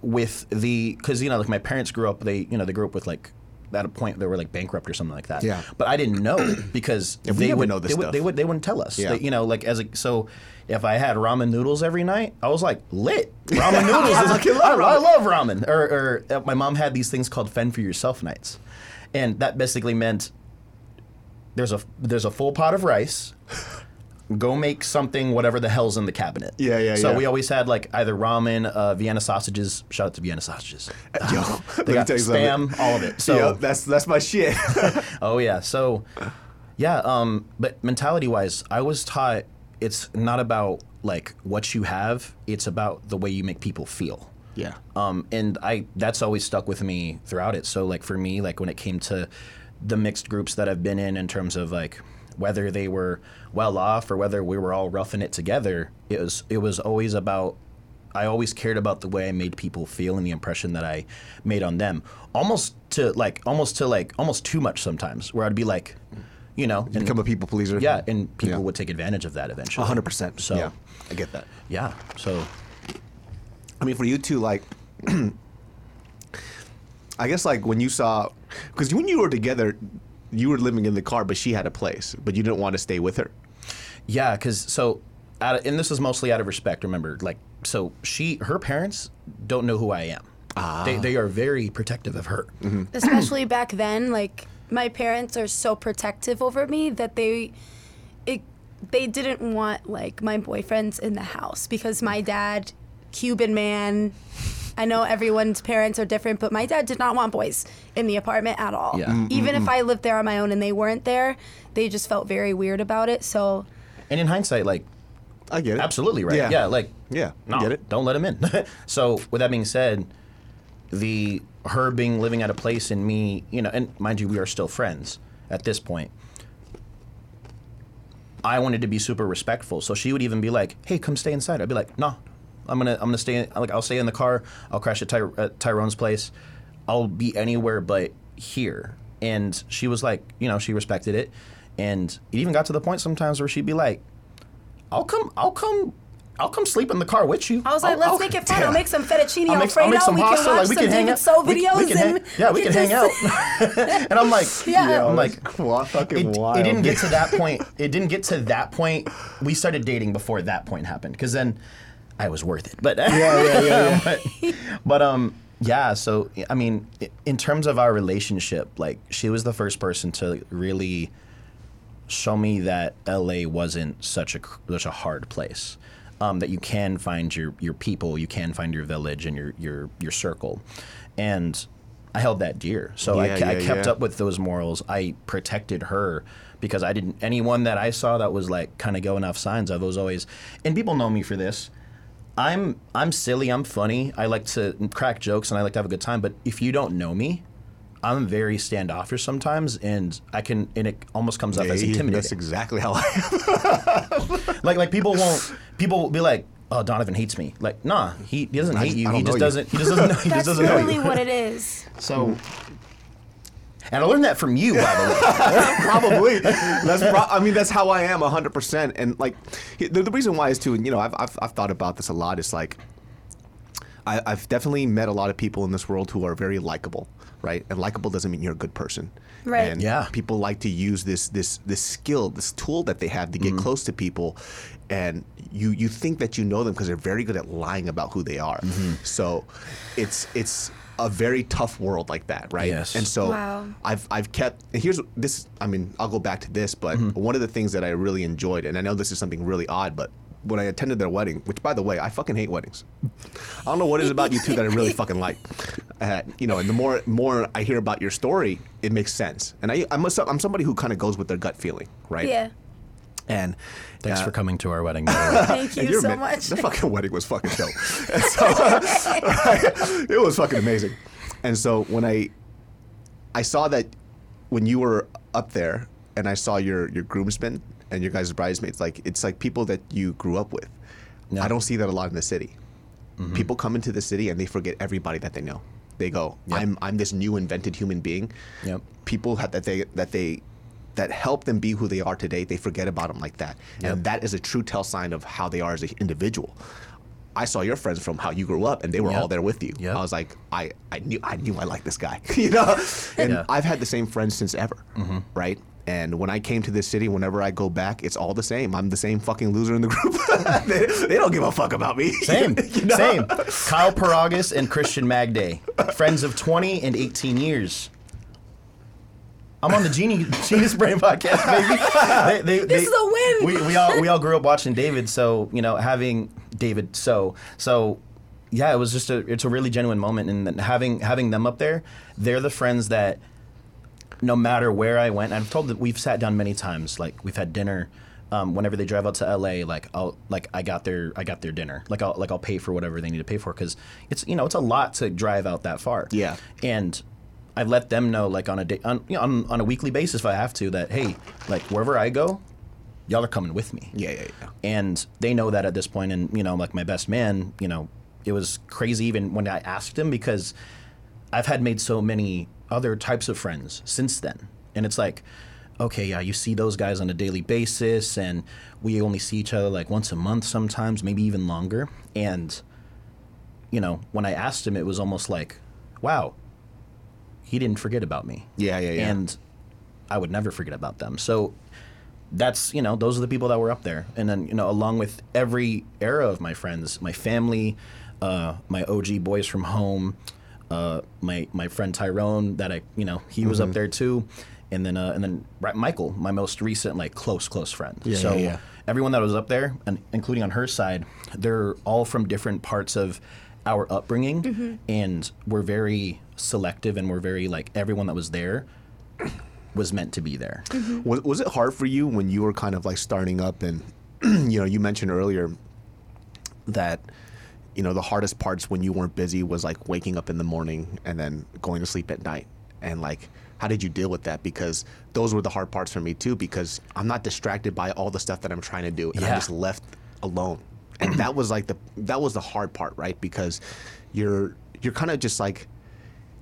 with the because you know like my parents grew up they you know they grew up with like at a point they were like bankrupt or something like that. Yeah. but I didn't know because they would know this they, Would, they would they wouldn't tell us. Yeah. They- you know like as a so if I had ramen noodles every night I was like lit. Ramen noodles is I, I love ramen. Or, or uh, my mom had these things called fend for yourself nights. And that basically meant there's a there's a full pot of rice go make something whatever the hell's in the cabinet Yeah, yeah, so yeah. So we always had like either ramen uh, Vienna sausages shout out to Vienna sausages yo, let they me got tell you something. spam all of it so Yo, that's that's my shit. Oh yeah. So yeah, um, but mentality wise, I was taught it's not about like what you have, it's about the way you make people feel. yeah. Um, and I that's always stuck with me throughout it. So like for me, like when it came to the mixed groups that I've been in in terms of like whether they were well off or whether we were all roughing it together, it was it was always about I always cared about the way I made people feel and the impression that I made on them. Almost to like almost to like almost too much sometimes where I'd be like, you know, and, Become a people pleaser. yeah, and people Yeah. would take advantage of that eventually. hundred percent. So yeah, I get that. yeah. So I mean, for you two, like, I guess like when you saw, because when you were together, you were living in the car, but she had a place, but you didn't want to stay with her. Yeah, because so, out of, and this is mostly out of respect. Remember, like, so she, her parents don't know who I am. Ah. They, they are very protective of her. Mm-hmm. especially back then like my parents are so protective over me that they it they didn't want like my boyfriends in the house because my dad cuban man i know everyone's parents are different but my dad did not want boys in the apartment at all Yeah. Mm, even if i lived there on my own and they weren't there they just felt very weird about it so And in hindsight, like, I get it. absolutely right. Yeah. Yeah, like, Yeah, no, get it. Don't let him in. so, with that being said, the her being living at a place and me, you know, and mind you, we are still friends at this point. I wanted to be super respectful, so she would even be like, "Hey, come stay inside." I'd be like, "No, I'm gonna, I'm gonna stay. Like, I'll stay in the car. I'll crash at, Ty- at Tyrone's place. I'll be anywhere but here." And she was like, you know, she respected it, and it even got to the point sometimes where she'd be like, "I'll come, I'll come I'll come sleep in the car with you. I was like, I'll- let's I'll- make it fun. Yeah. I'll make some fettuccine I'll make, I'll alfredo. make some we can pasta. watch like, we some can hang David out. So videos we can hang- and yeah, we can hang out. and I'm like, Yeah. I'm like, Well, fucking it, wild. it didn't get to that point. It didn't get to that point. We started dating before that point happened because then I was worth it. But yeah, yeah, yeah, but, but um, yeah. So I mean, in terms of our relationship, like she was the first person to really show me that LA wasn't such a such a hard place. Um, that you can find your your people, you can find your village and your your your circle, and I held that dear. So I, Yeah, I kept yeah. up with those morals. I protected her because I didn't. Anyone that I saw that was like kind of going off signs, I was always. And people know me for this. I'm I'm silly. I'm funny. I like to crack jokes and I like to have a good time. But if you don't know me, I'm very standoffish sometimes, and I can and it almost comes off as intimidating. That's exactly how I am. Like like people won't people will be like, oh Donovan hates me. Like nah, he, he doesn't I hate just- you. I He don't just you. doesn't. He just doesn't know. He That's just doesn't know really you. what it is. So. And I learned that from you, by the way. Probably. That's. Pro- I mean, that's how I am, hundred percent. And like, the, the reason why is too. And you know, I've, I've I've thought about this a lot. It's like, I, I've definitely met a lot of people in this world who are very likable, right? And likable doesn't mean you're a good person. Right. And Yeah. people like to use this this this skill, this tool that they have to get mm-hmm. close to people, and you you think that you know them because they're very good at lying about who they are. Mm-hmm. So, it's it's a very tough world like that, right? Yes. And so Wow. I've I've kept and here's this I mean I'll go back to this but one of the things that I really enjoyed and I know this is something really odd but when I attended their wedding which by the way I fucking hate weddings I don't know what it is about you two that I really fucking like uh, you know and the more more I hear about your story it makes sense and I I'm, a, I'm somebody who kind of goes with their gut feeling right Yeah. And Thanks uh, for coming to our wedding. by the. Thank you so man- much. The fucking wedding was fucking dope. And so, it was fucking amazing. And so when I I saw that when you were up there and I saw your your groomsmen and your guys' bridesmaids, like it's like people that you grew up with. Yeah. I don't see that a lot in the city. People come into the city and they forget everybody that they know. They go, Yep. "I'm I'm this new invented human being." Yep. People have, that they that they that help them be who they are today. They forget about them like that, Yep. and that is a true tell sign of how they are as an individual. I saw your friends from how you grew up, and they were Yep. all there with you. Yep. I was like, I, I knew I knew I liked this guy, you know. And Yeah. I've had the same friends since ever, mm-hmm. right? And when I came to this city, whenever I go back, it's all the same. I'm the same fucking loser in the group. they, they don't give a fuck about me. Same, You know? same. Kyle Paragas and Christian Magday, friends of 20 and 18 years. I'm on the Genie, Genius Brain podcast, baby. They, they, This they- is a win. We, we all we all grew up watching David, so you know having David, so so yeah, it was just a it's a really genuine moment, and then having having them up there, they're the friends that no matter where I went, I've told that we've sat down many times. Like we've had dinner. Um, whenever they drive out to LA, like I'll like I got their I got their dinner. Like I'll like I'll pay for whatever they need to pay for because it's you know it's a lot to drive out that far. Yeah. and I let them know like on a day on, you know, on on a weekly basis if I have to that hey like wherever I go, y'all are coming with me. Yeah, yeah, yeah. and they know that at this point and you know like my best man you know it was crazy even when i asked him because i've had made so many other types of friends since then. And it's like okay yeah you see those guys on a daily basis and we only see each other like once a month sometimes maybe even longer. And you know when i asked him it was almost like wow he didn't forget about me Yeah, yeah, yeah. and i would never forget about them so that's you know those are the people that were up there and then you know along with every era of my friends my family uh, my og boys from home uh, my my friend tyrone that i you know he was Mm-hmm. up there too and then uh, and then michael my most recent like close close friend Yeah, so yeah, yeah. everyone that was up there and including on her side they're all from different parts of our upbringing mm-hmm. and we're very selective and we're very like everyone that was there was meant to be there. Mm-hmm. Was, was it hard for you when you were kind of like starting up and you know you mentioned earlier that you know the hardest parts when you weren't busy was like waking up in the morning and then going to sleep at night? And like how did you deal with that? Because those were the hard parts for me too because i'm not distracted by all the stuff that i'm trying to do and i'm just left alone and that was like the that was the hard part right because you're you're kind of just like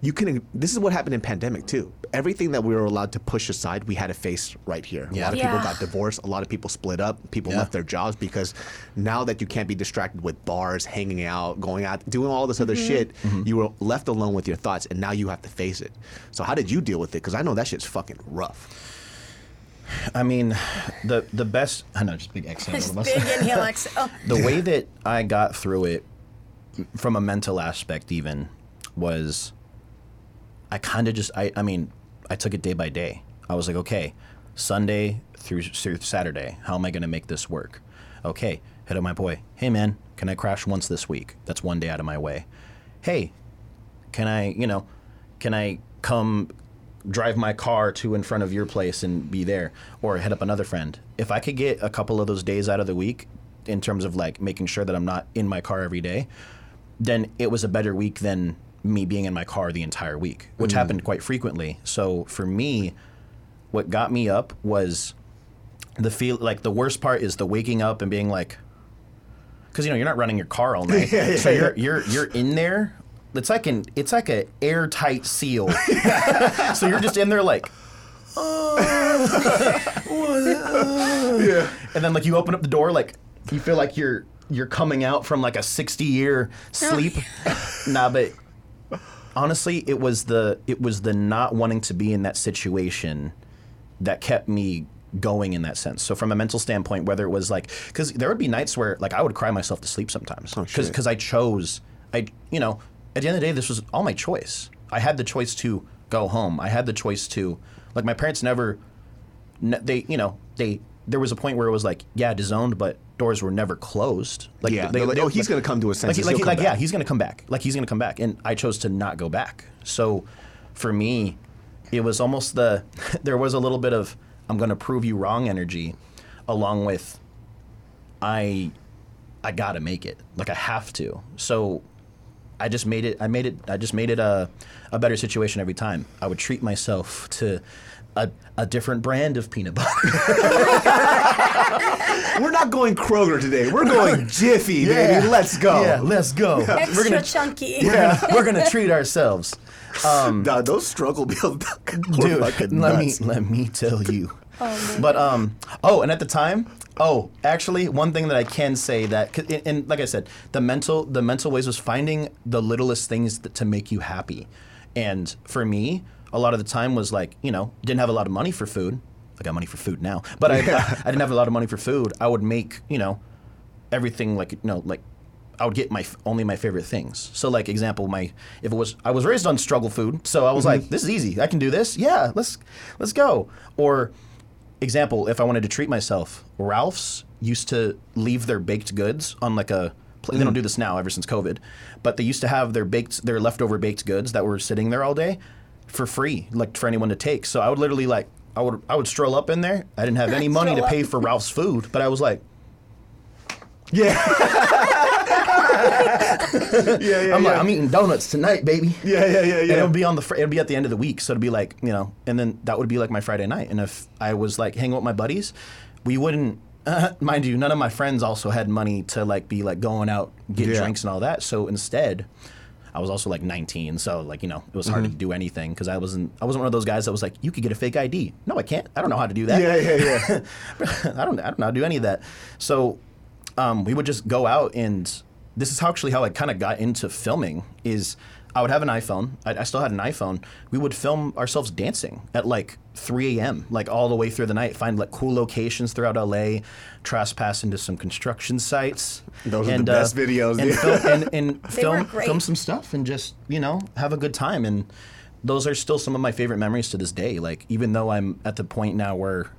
you can. This is what happened in pandemic too. Everything that we were allowed to push aside, we had to face right here. A lot of people got divorced. A lot of people split up. People Yeah. left their jobs because now that you can't be distracted with bars, hanging out, going out, doing all this other mm-hmm. shit, mm-hmm. you were left alone with your thoughts, and now you have to face it. So how did you deal with it? Because I know that shit's fucking rough. I mean, the the best. I know, just big exhale. Just big inhale, exhale. Oh, the way that I got through it from a mental aspect even was I kind of just I I mean, I took it day by day. I was like, okay, Sunday through, through Saturday, how am I going to make this work? Okay, hit up my boy. Hey man, can I crash once this week? That's one day out of my way. Hey, can I, you know, can I come drive my car to in front of your place and be there or hit up another friend? If I could get a couple of those days out of the week in terms of like making sure that I'm not in my car every day, then it was a better week than me being in my car the entire week, which mm. happened quite frequently. So for me, what got me up was the feel like the worst part is the waking up and being like because you know you're not running your car all night so you're you're you're in there it's like an it's like a airtight seal. So you're just in there like uh, and then like you open up the door like you feel like you're you're coming out from like a 60 year sleep. Nah but honestly it was the it was the not wanting to be in that situation that kept me going in that sense. So from a mental standpoint, whether it was like because there would be nights where like I would cry myself to sleep sometimes. Oh, because. I chose I you know at the end of the day this was all my choice. I had the choice to go home. I had the choice to like my parents never they you know they there was a point where it was like yeah disowned but doors were never closed. Like Yeah, they're like, "Oh, he's gonna come to his senses. like, like, like yeah he's gonna come back. Like he's gonna come back. And i chose to not go back. So for me it was almost the there was a little bit of i'm gonna prove you wrong energy along with i i gotta make it. Like i have to. So i just made it i made it i just made it a, a better situation every time i would treat myself to a, a different brand of peanut butter We're not going Kroger today. We're going Jiffy, baby. Let's go. yeah let's go extra we're gonna chunky. yeah, we're gonna treat ourselves um, Nah, those struggle meals, dude let me let me tell you but um oh and at the time oh actually one thing that i can say that, and, and like i said the mental the mental ways was finding the littlest things that, to make you happy and for me a lot of the time was like you know didn't have a lot of money for food i got money for food now but I, I didn't have a lot of money for food i would make you know everything like you know like I would get my only my favorite things. So like example, my if it was I was raised on struggle food, so I was like, this is easy. I can do this. Yeah, let's let's go. Or example, if I wanted to treat myself, Ralph's used to leave their baked goods on like a. pl- They don't mm. do this now ever since COVID, but they used to have their baked their leftover baked goods that were sitting there all day for free, like for anyone to take. So I would literally like I would I would stroll up in there. I didn't have any money to Stroll pay for Ralph's food, but I was like. yeah, yeah, yeah. I'm yeah. like, I'm eating donuts tonight, baby. Yeah, yeah, yeah, And yeah. it'll be on the fr- it'll be at the end of the week, so it'll be like you know, and then that would be like my Friday night. And if I was like hanging with my buddies, we wouldn't. Uh, mind you, none of my friends also had money to like be like going out get Yeah. drinks and all that. So instead, I was also like 19, so like you know, it was hard Mm-hmm. to do anything because I wasn't I wasn't one of those guys that was like, you could get a fake ID. No, I can't. I don't know how to do that. Yeah, yeah, yeah. I don't I don't know how to do any of that. So um, we would just go out and this is how actually how I kind of got into filming is I would have an iPhone. I, I still had an iPhone. We would film ourselves dancing at like 3 a.m. like all the way through the night. Find like cool locations throughout LA. Trespass into some construction sites. Those are the uh, best videos, And, yeah. film, and, and film film some stuff and just you know have a good time. And those are still some of my favorite memories to this day. Like even though I'm at the point now where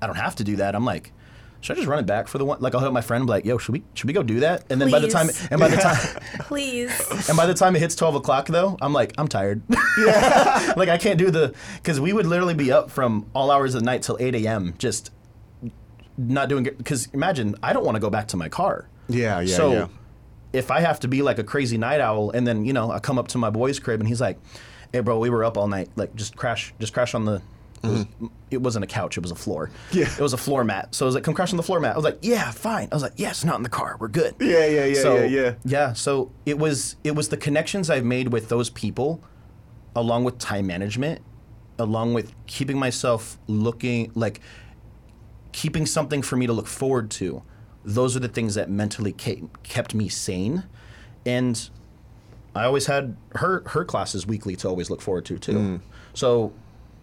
I don't have to do that. I'm like, should I just run it back for the one? Like I'll hit my friend, and be like, yo, should we should we go do that? And then by the time and by the time Please. and by the time it hits twelve o'clock though, I'm like, I'm tired. Yeah. like I can't do the because we would literally be up from all hours of the night till eight a.m. just not doing it. Because imagine I don't want to go back to my car. Yeah, yeah, So yeah. if I have to be like a crazy night owl, and then you know I come up to my boy's crib and he's like, "Hey, bro, we were up all night. Like, just crash, just crash on the." It, was, mm-hmm. it wasn't a couch; it was a floor. Yeah. it was a floor mat. So I was like, "Come crash on the floor mat." I was like, "Yeah, fine." I was like, "Yes, not in the car. We're good." Yeah, yeah, yeah, So, yeah, yeah. Yeah. So it was it was the connections I've made with those people along with time management, along with keeping myself looking like keeping something for me to look forward to. Those are the things that mentally ke- kept me sane, and I always had her her classes weekly to always look forward to too. Mm. So,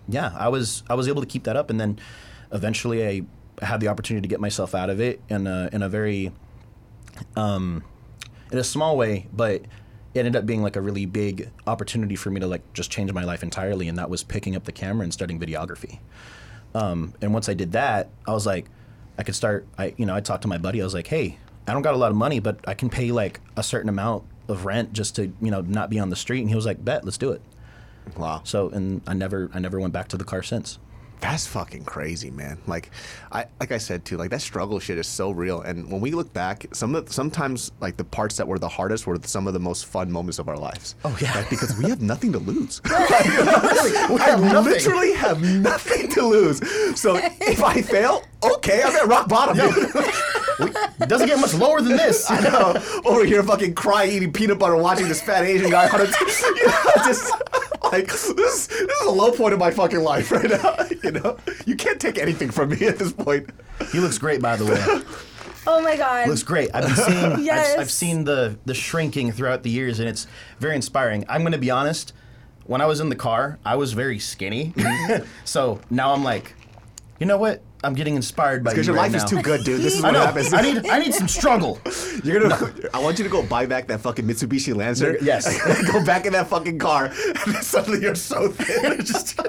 yeah, I was I was able to keep that up, and then eventually I had the opportunity to get myself out of it in a in a very um, in a small way, but it ended up being like a really big opportunity for me to like just change my life entirely, and that was picking up the camera and studying videography. Um, and once I did that, I was like, I could start. I you know I talked to my buddy. I was like, hey, I don't got a lot of money, but I can pay like a certain amount of rent just to you know not be on the street. And he was like, bet, let's do it. Wow. So and I never I never went back to the car since. That's fucking crazy, man. Like, I like I said too. Like that struggle shit is so real. And when we look back, some of sometimes like the parts that were the hardest were some of the most fun moments of our lives. Oh, yeah. Right? because we have nothing to lose. we I literally have nothing to lose. So if I fail, okay, I'm at rock bottom. It doesn't get much lower than this. I know. Over here, fucking crying, eating peanut butter, watching this fat Asian guy on a, you know, just like this. Is, this is a low point of my fucking life right now. You know, you can't take anything from me at this point. He looks great, by the way. Oh my god. looks great. I've been seeing. Yes. I've, I've seen the the shrinking throughout the years, and it's very inspiring. I'm going to be honest. When I was in the car, I was very skinny. so now I'm like, you know what? I'm getting inspired by you Because your right life is too good, dude. This is I what know. happens. I need. I need some struggle. You're gonna. I want you to go buy back that fucking Mitsubishi Lancer. Yes. go back in that fucking car, and then suddenly you're so thin. Just-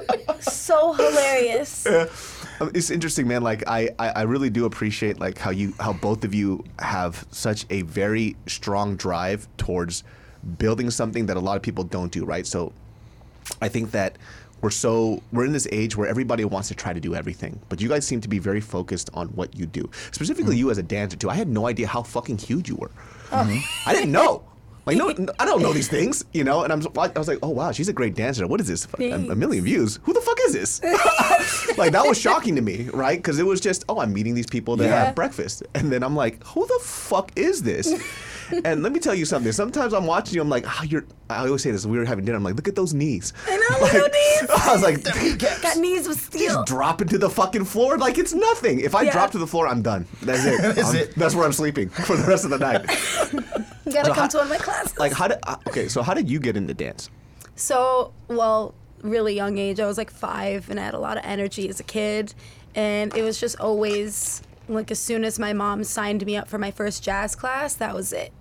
so hilarious. Um, it's interesting, man. Like I, I, I really do appreciate like how you, how both of you have such a very strong drive towards building something that a lot of people don't do. Right. So, I think that we're so we're in this age where everybody wants to try to do everything, but you guys seem to be very focused on what you do. Specifically, Mm-hmm. you as a dancer too. I had no idea how fucking huge you were. I didn't know. Like no, I don't know these things, you know. And I'm, I was like, oh wow, she's a great dancer. What is this? A, a million views? Who the fuck is this? like that was shocking to me, right? Because it was just, oh, I'm meeting these people that Yeah. have breakfast, and then I'm like, who the fuck is this? and let me tell you something. Sometimes I'm watching you, I'm like, ah, you're. I always say this. We were having dinner. I'm like, look at those knees. I know, look at these. I was like, Got knees with steel. just drop into the fucking floor like it's nothing. If I Yeah. drop to the floor, I'm done. That's it. That's it. That's where I'm sleeping for the rest of the night. You gotta So come how- to one of my classes. Like, how did? uh, Okay, so how did you get into dance? So, well, really young age. I was like five, and I had a lot of energy as a kid, and it was just always like as soon as my mom signed me up for my first jazz class, that was it.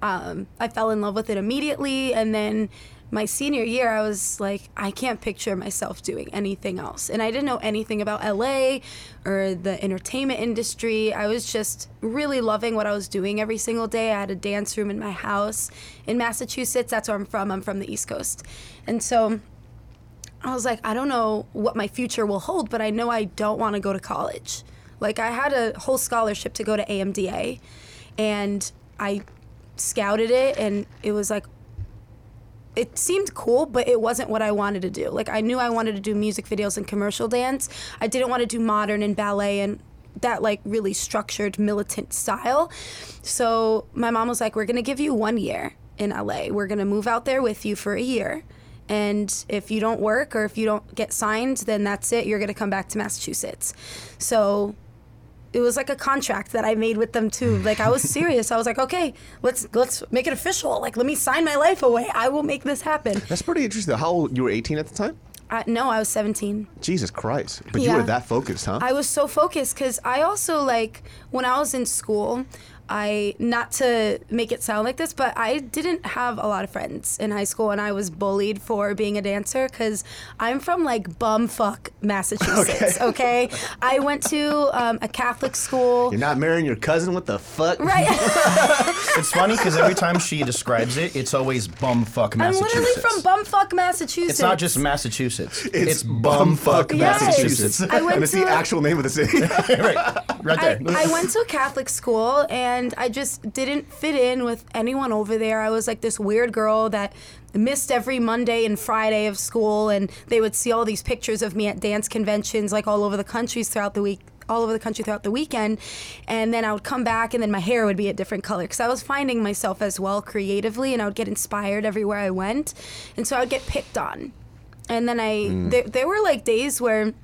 Um, I fell in love with it immediately, and then my senior year, I was like, I can't picture myself doing anything else, and I didn't know anything about LA or the entertainment industry. I was just really loving what I was doing every single day. I had a dance room in my house in Massachusetts. That's where I'm from. I'm from the East Coast, and so. I was like, I don't know what my future will hold, but I know I don't want to go to college. Like, I had a whole scholarship to go to AMDA, and I scouted it, and it was like, it seemed cool, but it wasn't what I wanted to do. Like, I knew I wanted to do music videos and commercial dance. I didn't want to do modern and ballet and that like really structured militant style. So my mom was like, "We're gonna give you one year in LA. We're gonna move out there with you for a year." And if you don't work or if you don't get signed, then that's it. You're going to come back to Massachusetts. So it was like a contract that I made with them too. Like I was serious. I was like, okay, let's let's make it official. Like let me sign my life away. I will make this happen. That's pretty interesting. How old you were 18 at the time? I, no, I was 17. Jesus Christ! But you were that focused, huh? I was so focused because I also like when I was in school. I not to make it sound like this, but I didn't have a lot of friends in high school, and I was bullied for being a dancer because I'm from like bumfuck Massachusetts. Okay, I went to um, a Catholic school. You're not marrying your cousin. What the fuck? Right, It's funny because every time she describes it, it's always bumfuck Massachusetts. I'm literally from bumfuck Massachusetts. It's not just Massachusetts. It's, bumfuck bumfuck Yes. Massachusetts. I went and it's to the a- actual name of the city. right, right I, there. I went to a Catholic school and I just didn't fit in with anyone over there. I was like this weird girl that missed every Monday and Friday of school, and they would see all these pictures of me at dance conventions, like all over the countries throughout the week. all over the country throughout the weekend, and then I would come back, and then my hair would be a different color because I was finding myself as well creatively, and I would get inspired everywhere I went, and so I would get picked on, and then I mm. there, there were like days where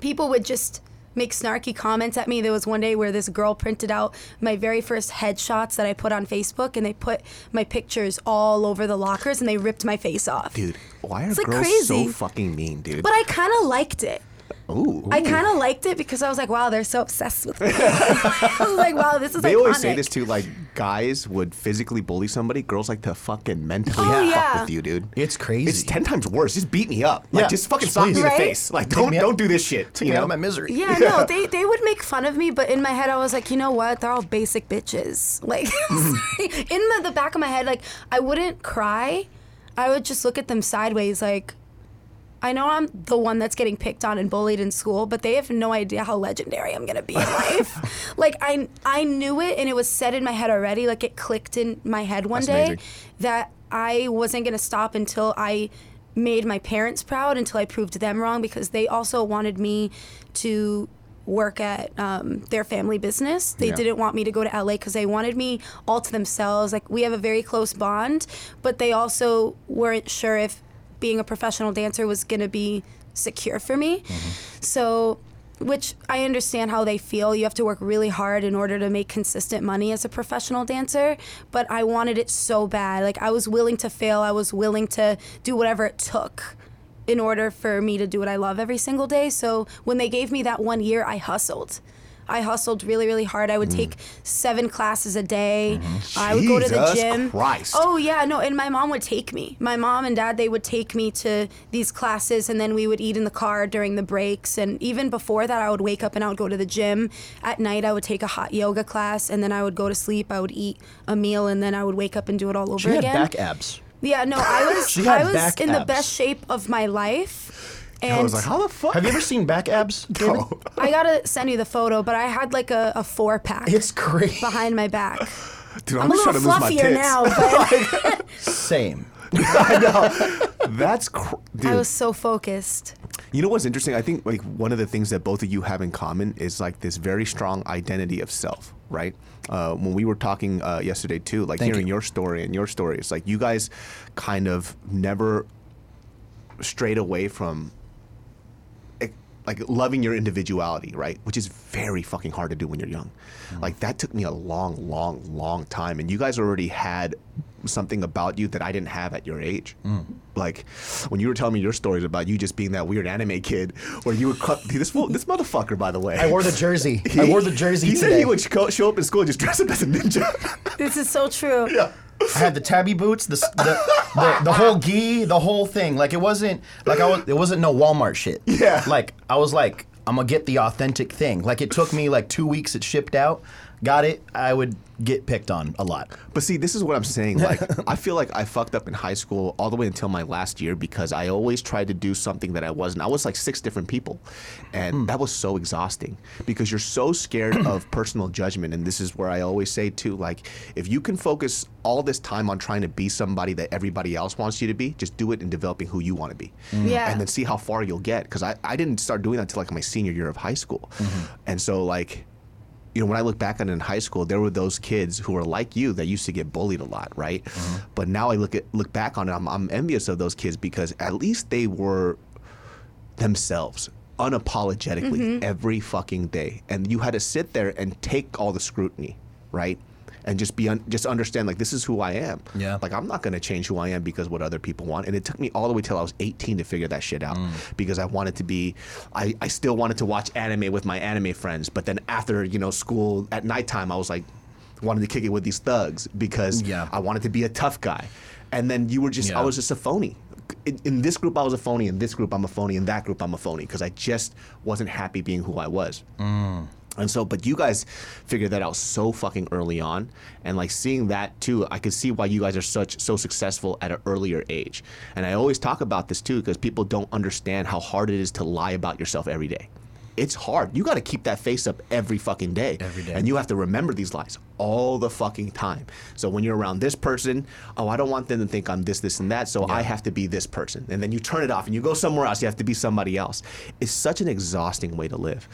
people would just make snarky comments at me. There was one day where this girl printed out my very first headshots that I put on Facebook and they put my pictures all over the lockers and they ripped my face off. Dude, why are It's, like, girls crazy. so fucking mean, dude? But I kind of liked it. Ooh. I kind of liked it because I was like, wow, they're so obsessed with me. I was like, wow, this is like. They iconic. always say this too, like guys would physically bully somebody, girls like to fucking mentally Oh, fuck yeah. with you, dude. It's crazy. It's ten times worse. Just beat me up. Like Yeah, just fucking just slap me in the please. face. Like don't me out- don't do this shit. Take you me out know? of my misery. Yeah, no, they, they would make fun of me, but in my head, I was like, you know what? They're all basic bitches. Like, mm-hmm. in the, the back of my head, like, I wouldn't cry. I would just look at them sideways, like, I know I'm the one that's getting picked on and bullied in school, but they have no idea how legendary I'm gonna be in life. like I I knew it and it was set in my head already. Like it clicked in my head one That's day amazing. that I wasn't gonna stop until I made my parents proud, until I proved them wrong because they also wanted me to work at um, their family business. They Yeah. didn't want me to go to LA because they wanted me all to themselves. Like we have a very close bond, but they also weren't sure if being a professional dancer was going to be secure for me. Mm-hmm. So, which I understand how they feel. You have to work really hard in order to make consistent money as a professional dancer, but I wanted it so bad. Like I was willing to fail. I was willing to do whatever it took in order for me to do what I love every single day. So when they gave me that one year, I hustled. I hustled really, really hard. I would mm. take seven classes a day. Mm-hmm. I would go to the Jesus gym. Christ. Oh yeah, no, and my mom would take me. My mom and dad they would take me to these classes, and then we would eat in the car during the breaks. And even before that, I would wake up and I would go to the gym. At night, I would take a hot yoga class, and then I would go to sleep. I would eat a meal, and then I would wake up and do it all over She had again. back abs. Yeah, no, I was She had I was back in the abs. best shape of my life. And I was like, how the fuck? Have you ever seen back abs? David? I gotta send you the photo, but I had like a, a four pack It's crazy. behind my back. Dude, I'm, a just little trying to lose my fluffier now, but Same. That's cr- dude. I was so focused. You know what's interesting? I think like one of the things that both of you have in common is like this very strong identity of self, right? Uh, when we were talking uh, yesterday too, like Thank hearing you. your story and your story, it's like you guys kind of never strayed away from like loving your individuality, right? Which is very fucking hard to do when you're young. Mm-hmm. Like that took me a long, long, long time, and you guys already had something about you that I didn't have at your age. Mm. Like when you were telling me your stories about you just being that weird anime kid, where you would cut this fool, this motherfucker, by the way. I wore the jersey. I wore the jersey He today. said he would show up in school just dressed up as a ninja. This is so true. yeah. I had the tabi boots, the, the, the the whole gi, the whole thing. Like it wasn't like I was. It wasn't no Walmart shit. Yeah. Like I was like, I'm gonna get the authentic thing. Like it took me like two weeks. It shipped out. Got it. I would get picked on a lot. But see, this is what I'm saying. Like, I feel like I fucked up in high school all the way until my last year because I always tried to do something that I wasn't. I was like six different people. And hmm. that was so exhausting because you're so scared of personal judgment. And this is where I always say, too, like, if you can focus all this time on trying to be somebody that everybody else wants you to be, just do it in developing who you want to be. Hmm. Yeah. And then see how far you'll get. Because I, I didn't start doing that until like my senior year of high school. Mm-hmm. And so, like, you know, when I look back on it in high school, there were those kids who were like you that used to get bullied a lot, right? Uh-huh. But now I look at look back on it, I'm, I'm envious of those kids because at least they were themselves unapologetically mm-hmm. every fucking day, and you had to sit there and take all the scrutiny, right? And just be un- just understand like this is who I am. Yeah. Like I'm not gonna change who I am because what other people want. And it took me all the way till I was 18 to figure that shit out mm. because I wanted to be. I, I still wanted to watch anime with my anime friends, but then after you know school at nighttime, I was like wanted to kick it with these thugs because Yeah. I wanted to be a tough guy. And then you were just I was just a phony. In, in this group, I was a phony. In this group, I'm a phony. In that group, I'm a phony because I just wasn't happy being who I was. Mm. And so, but you guys figured that out so fucking early on, and like seeing that too, I could see why you guys are such so successful at an earlier age. And I always talk about this too because people don't understand how hard it is to lie about yourself every day. It's hard. You got to keep that face up every fucking day. Every day. And you have to remember these lies all the fucking time. So when you're around this person, oh, I don't want them to think I'm this, this, and that. So I have to be this person. And then you turn it off and you go somewhere else. You have to be somebody else. It's such an exhausting way to live.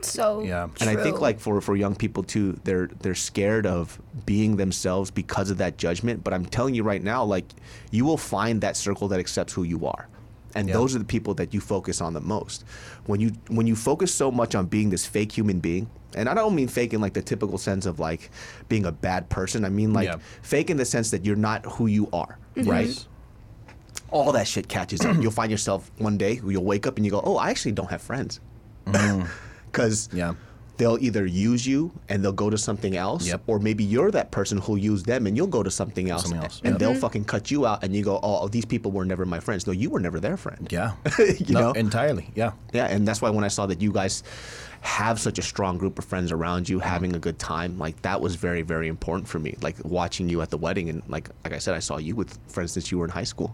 So Yeah. And I think like for, for young people too, they're they're scared of being themselves because of that judgment. But I'm telling you right now, like you will find that circle that accepts who you are. And Yeah. those are the people that you focus on the most. When you when you focus so much on being this fake human being, and I don't mean fake in like the typical sense of like being a bad person. I mean like Yeah. fake in the sense that you're not who you are, Mm-hmm. right? All that shit catches up. You'll find yourself one day, you'll wake up and you go, "Oh, I actually don't have friends." Because Mm. Yeah. They'll either use you and they'll go to something else, Yep. or maybe you're that person who'll use them and you'll go to something else, Something else, and yep. they'll fucking cut you out, and you go, "Oh, these people were never my friends." No, you were never their friend. Yeah. you No, know, entirely. Yeah. yeah, and that's why when I saw that you guys have such a strong group of friends around you, having a good time, like that was very, very important for me. Like watching you at the wedding, and like like I said, I saw you with friends since you were in high school,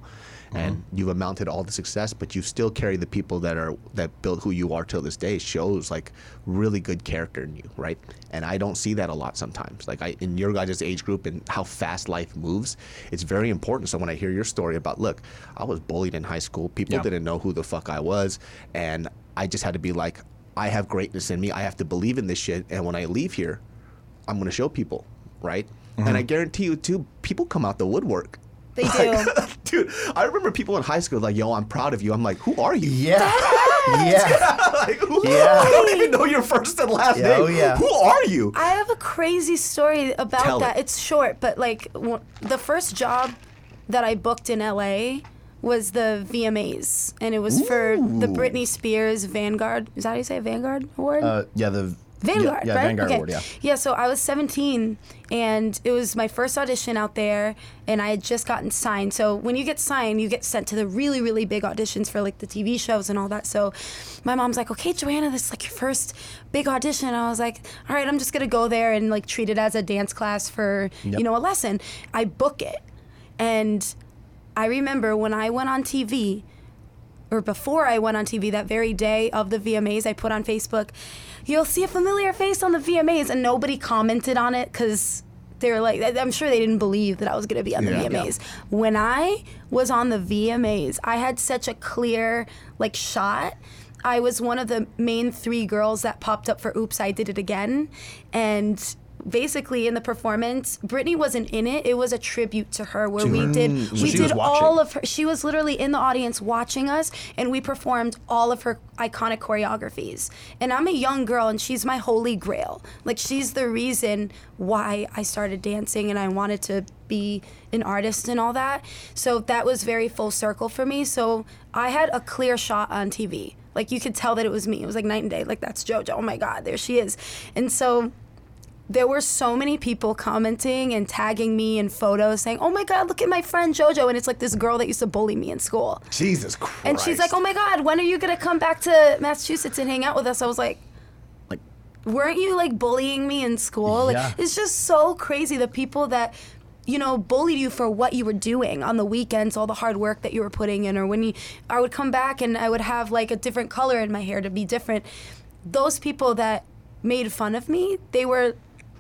and Mm-hmm. you've amounted all the success, but you still carry the people that are that built who you are till this day. Shows like really good character in you, right? And I don't see that a lot sometimes. Like I in your guys' age group and how fast life moves, it's very important. So when I hear your story about, look, I was bullied in high school, people Yeah. didn't know who the fuck I was, and I just had to be like, I have greatness in me. I have to believe in this shit. And when I leave here, I'm gonna show people, right? And I guarantee you too, people come out the woodwork. They do. Dude, I remember people in high school like, "Yo, I'm proud of you." I'm like, "Who are you?" Yeah. yeah. like, who, Yeah. I don't even know your first and last Yeah, name. oh, yeah. Who are you? I have a crazy story about Tell that. it. It's short, but like w- the first job that I booked in LA was the VMAs, and it was for the Britney Spears Vanguard. Is that how you say it? Vanguard Award? Uh, yeah. The Vanguard, Yeah, right? Vanguard okay. Award. Yeah. Yeah, so I was 17 and it was my first audition out there and I had just gotten signed. So when you get signed, you get sent to the really, really big auditions for like the TV shows and all that. So my mom's like, okay, Joanna, this is like your first big audition. And I was like, all right, I'm just going to go there and like treat it as a dance class for, Yep. you know, a lesson. I book it. And I remember when I went on TV, or before I went on TV that very day of the VMAs, I put on Facebook, you'll see a familiar face on the VMAs, and nobody commented on it because they were like, I'm sure they didn't believe that I was going to be on the Yeah. VMAs. When I was on the VMAs, I had such a clear like shot. I was one of the main three girls that popped up for Oops, I Did It Again. And basically in the performance, Britney wasn't in it. It was a tribute to her where we did Mm, so we did all of her she was literally in the audience watching us and we performed all of her iconic choreographies. And I'm a young girl and she's my holy grail. Like she's the reason why I started dancing and I wanted to be an artist and all that. So that was very full circle for me. So I had a clear shot on TV. Like you could tell that it was me. It was like night and day. Like that's JoJo. Oh my God, there she is. And so there were so many people commenting and tagging me in photos saying, "Oh my God, look at my friend JoJo," and it's like this girl that used to bully me in school. Jesus Christ. And she's like, "Oh my God, when are you gonna come back to Massachusetts and hang out with us?" I was like, Like, "Weren't you like bullying me in school?" Like, Yeah. it's just so crazy the people that you know bullied you for what you were doing on the weekends, all the hard work that you were putting in, or when you, I would come back and I would have like a different color in my hair to be different. Those people that made fun of me, they were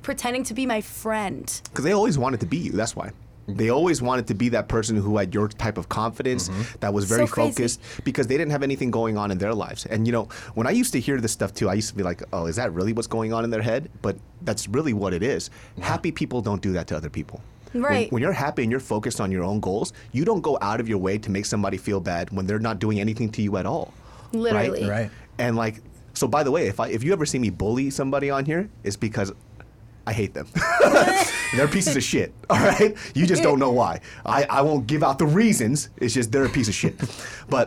pretending to be my friend. because they always wanted to be you. That's why. They always wanted to be that person who had your type of confidence, mm-hmm. that was very So crazy. focused, because they didn't have anything going on in their lives. And you know, when I used to hear this stuff too, I used to be like, "Oh, is that really what's going on in their head?" But that's really what it is. Happy people don't do that to other people. Right. When, you're happy and you're focused on your own goals, you don't go out of your way to make somebody feel bad when they're not doing anything to you at all. Literally. Right. And like, so by the way, if I if you ever see me bully somebody on here, it's because I hate them. they're pieces of shit. All right, you just don't know why. I I won't give out the reasons. It's just they're a piece of shit. But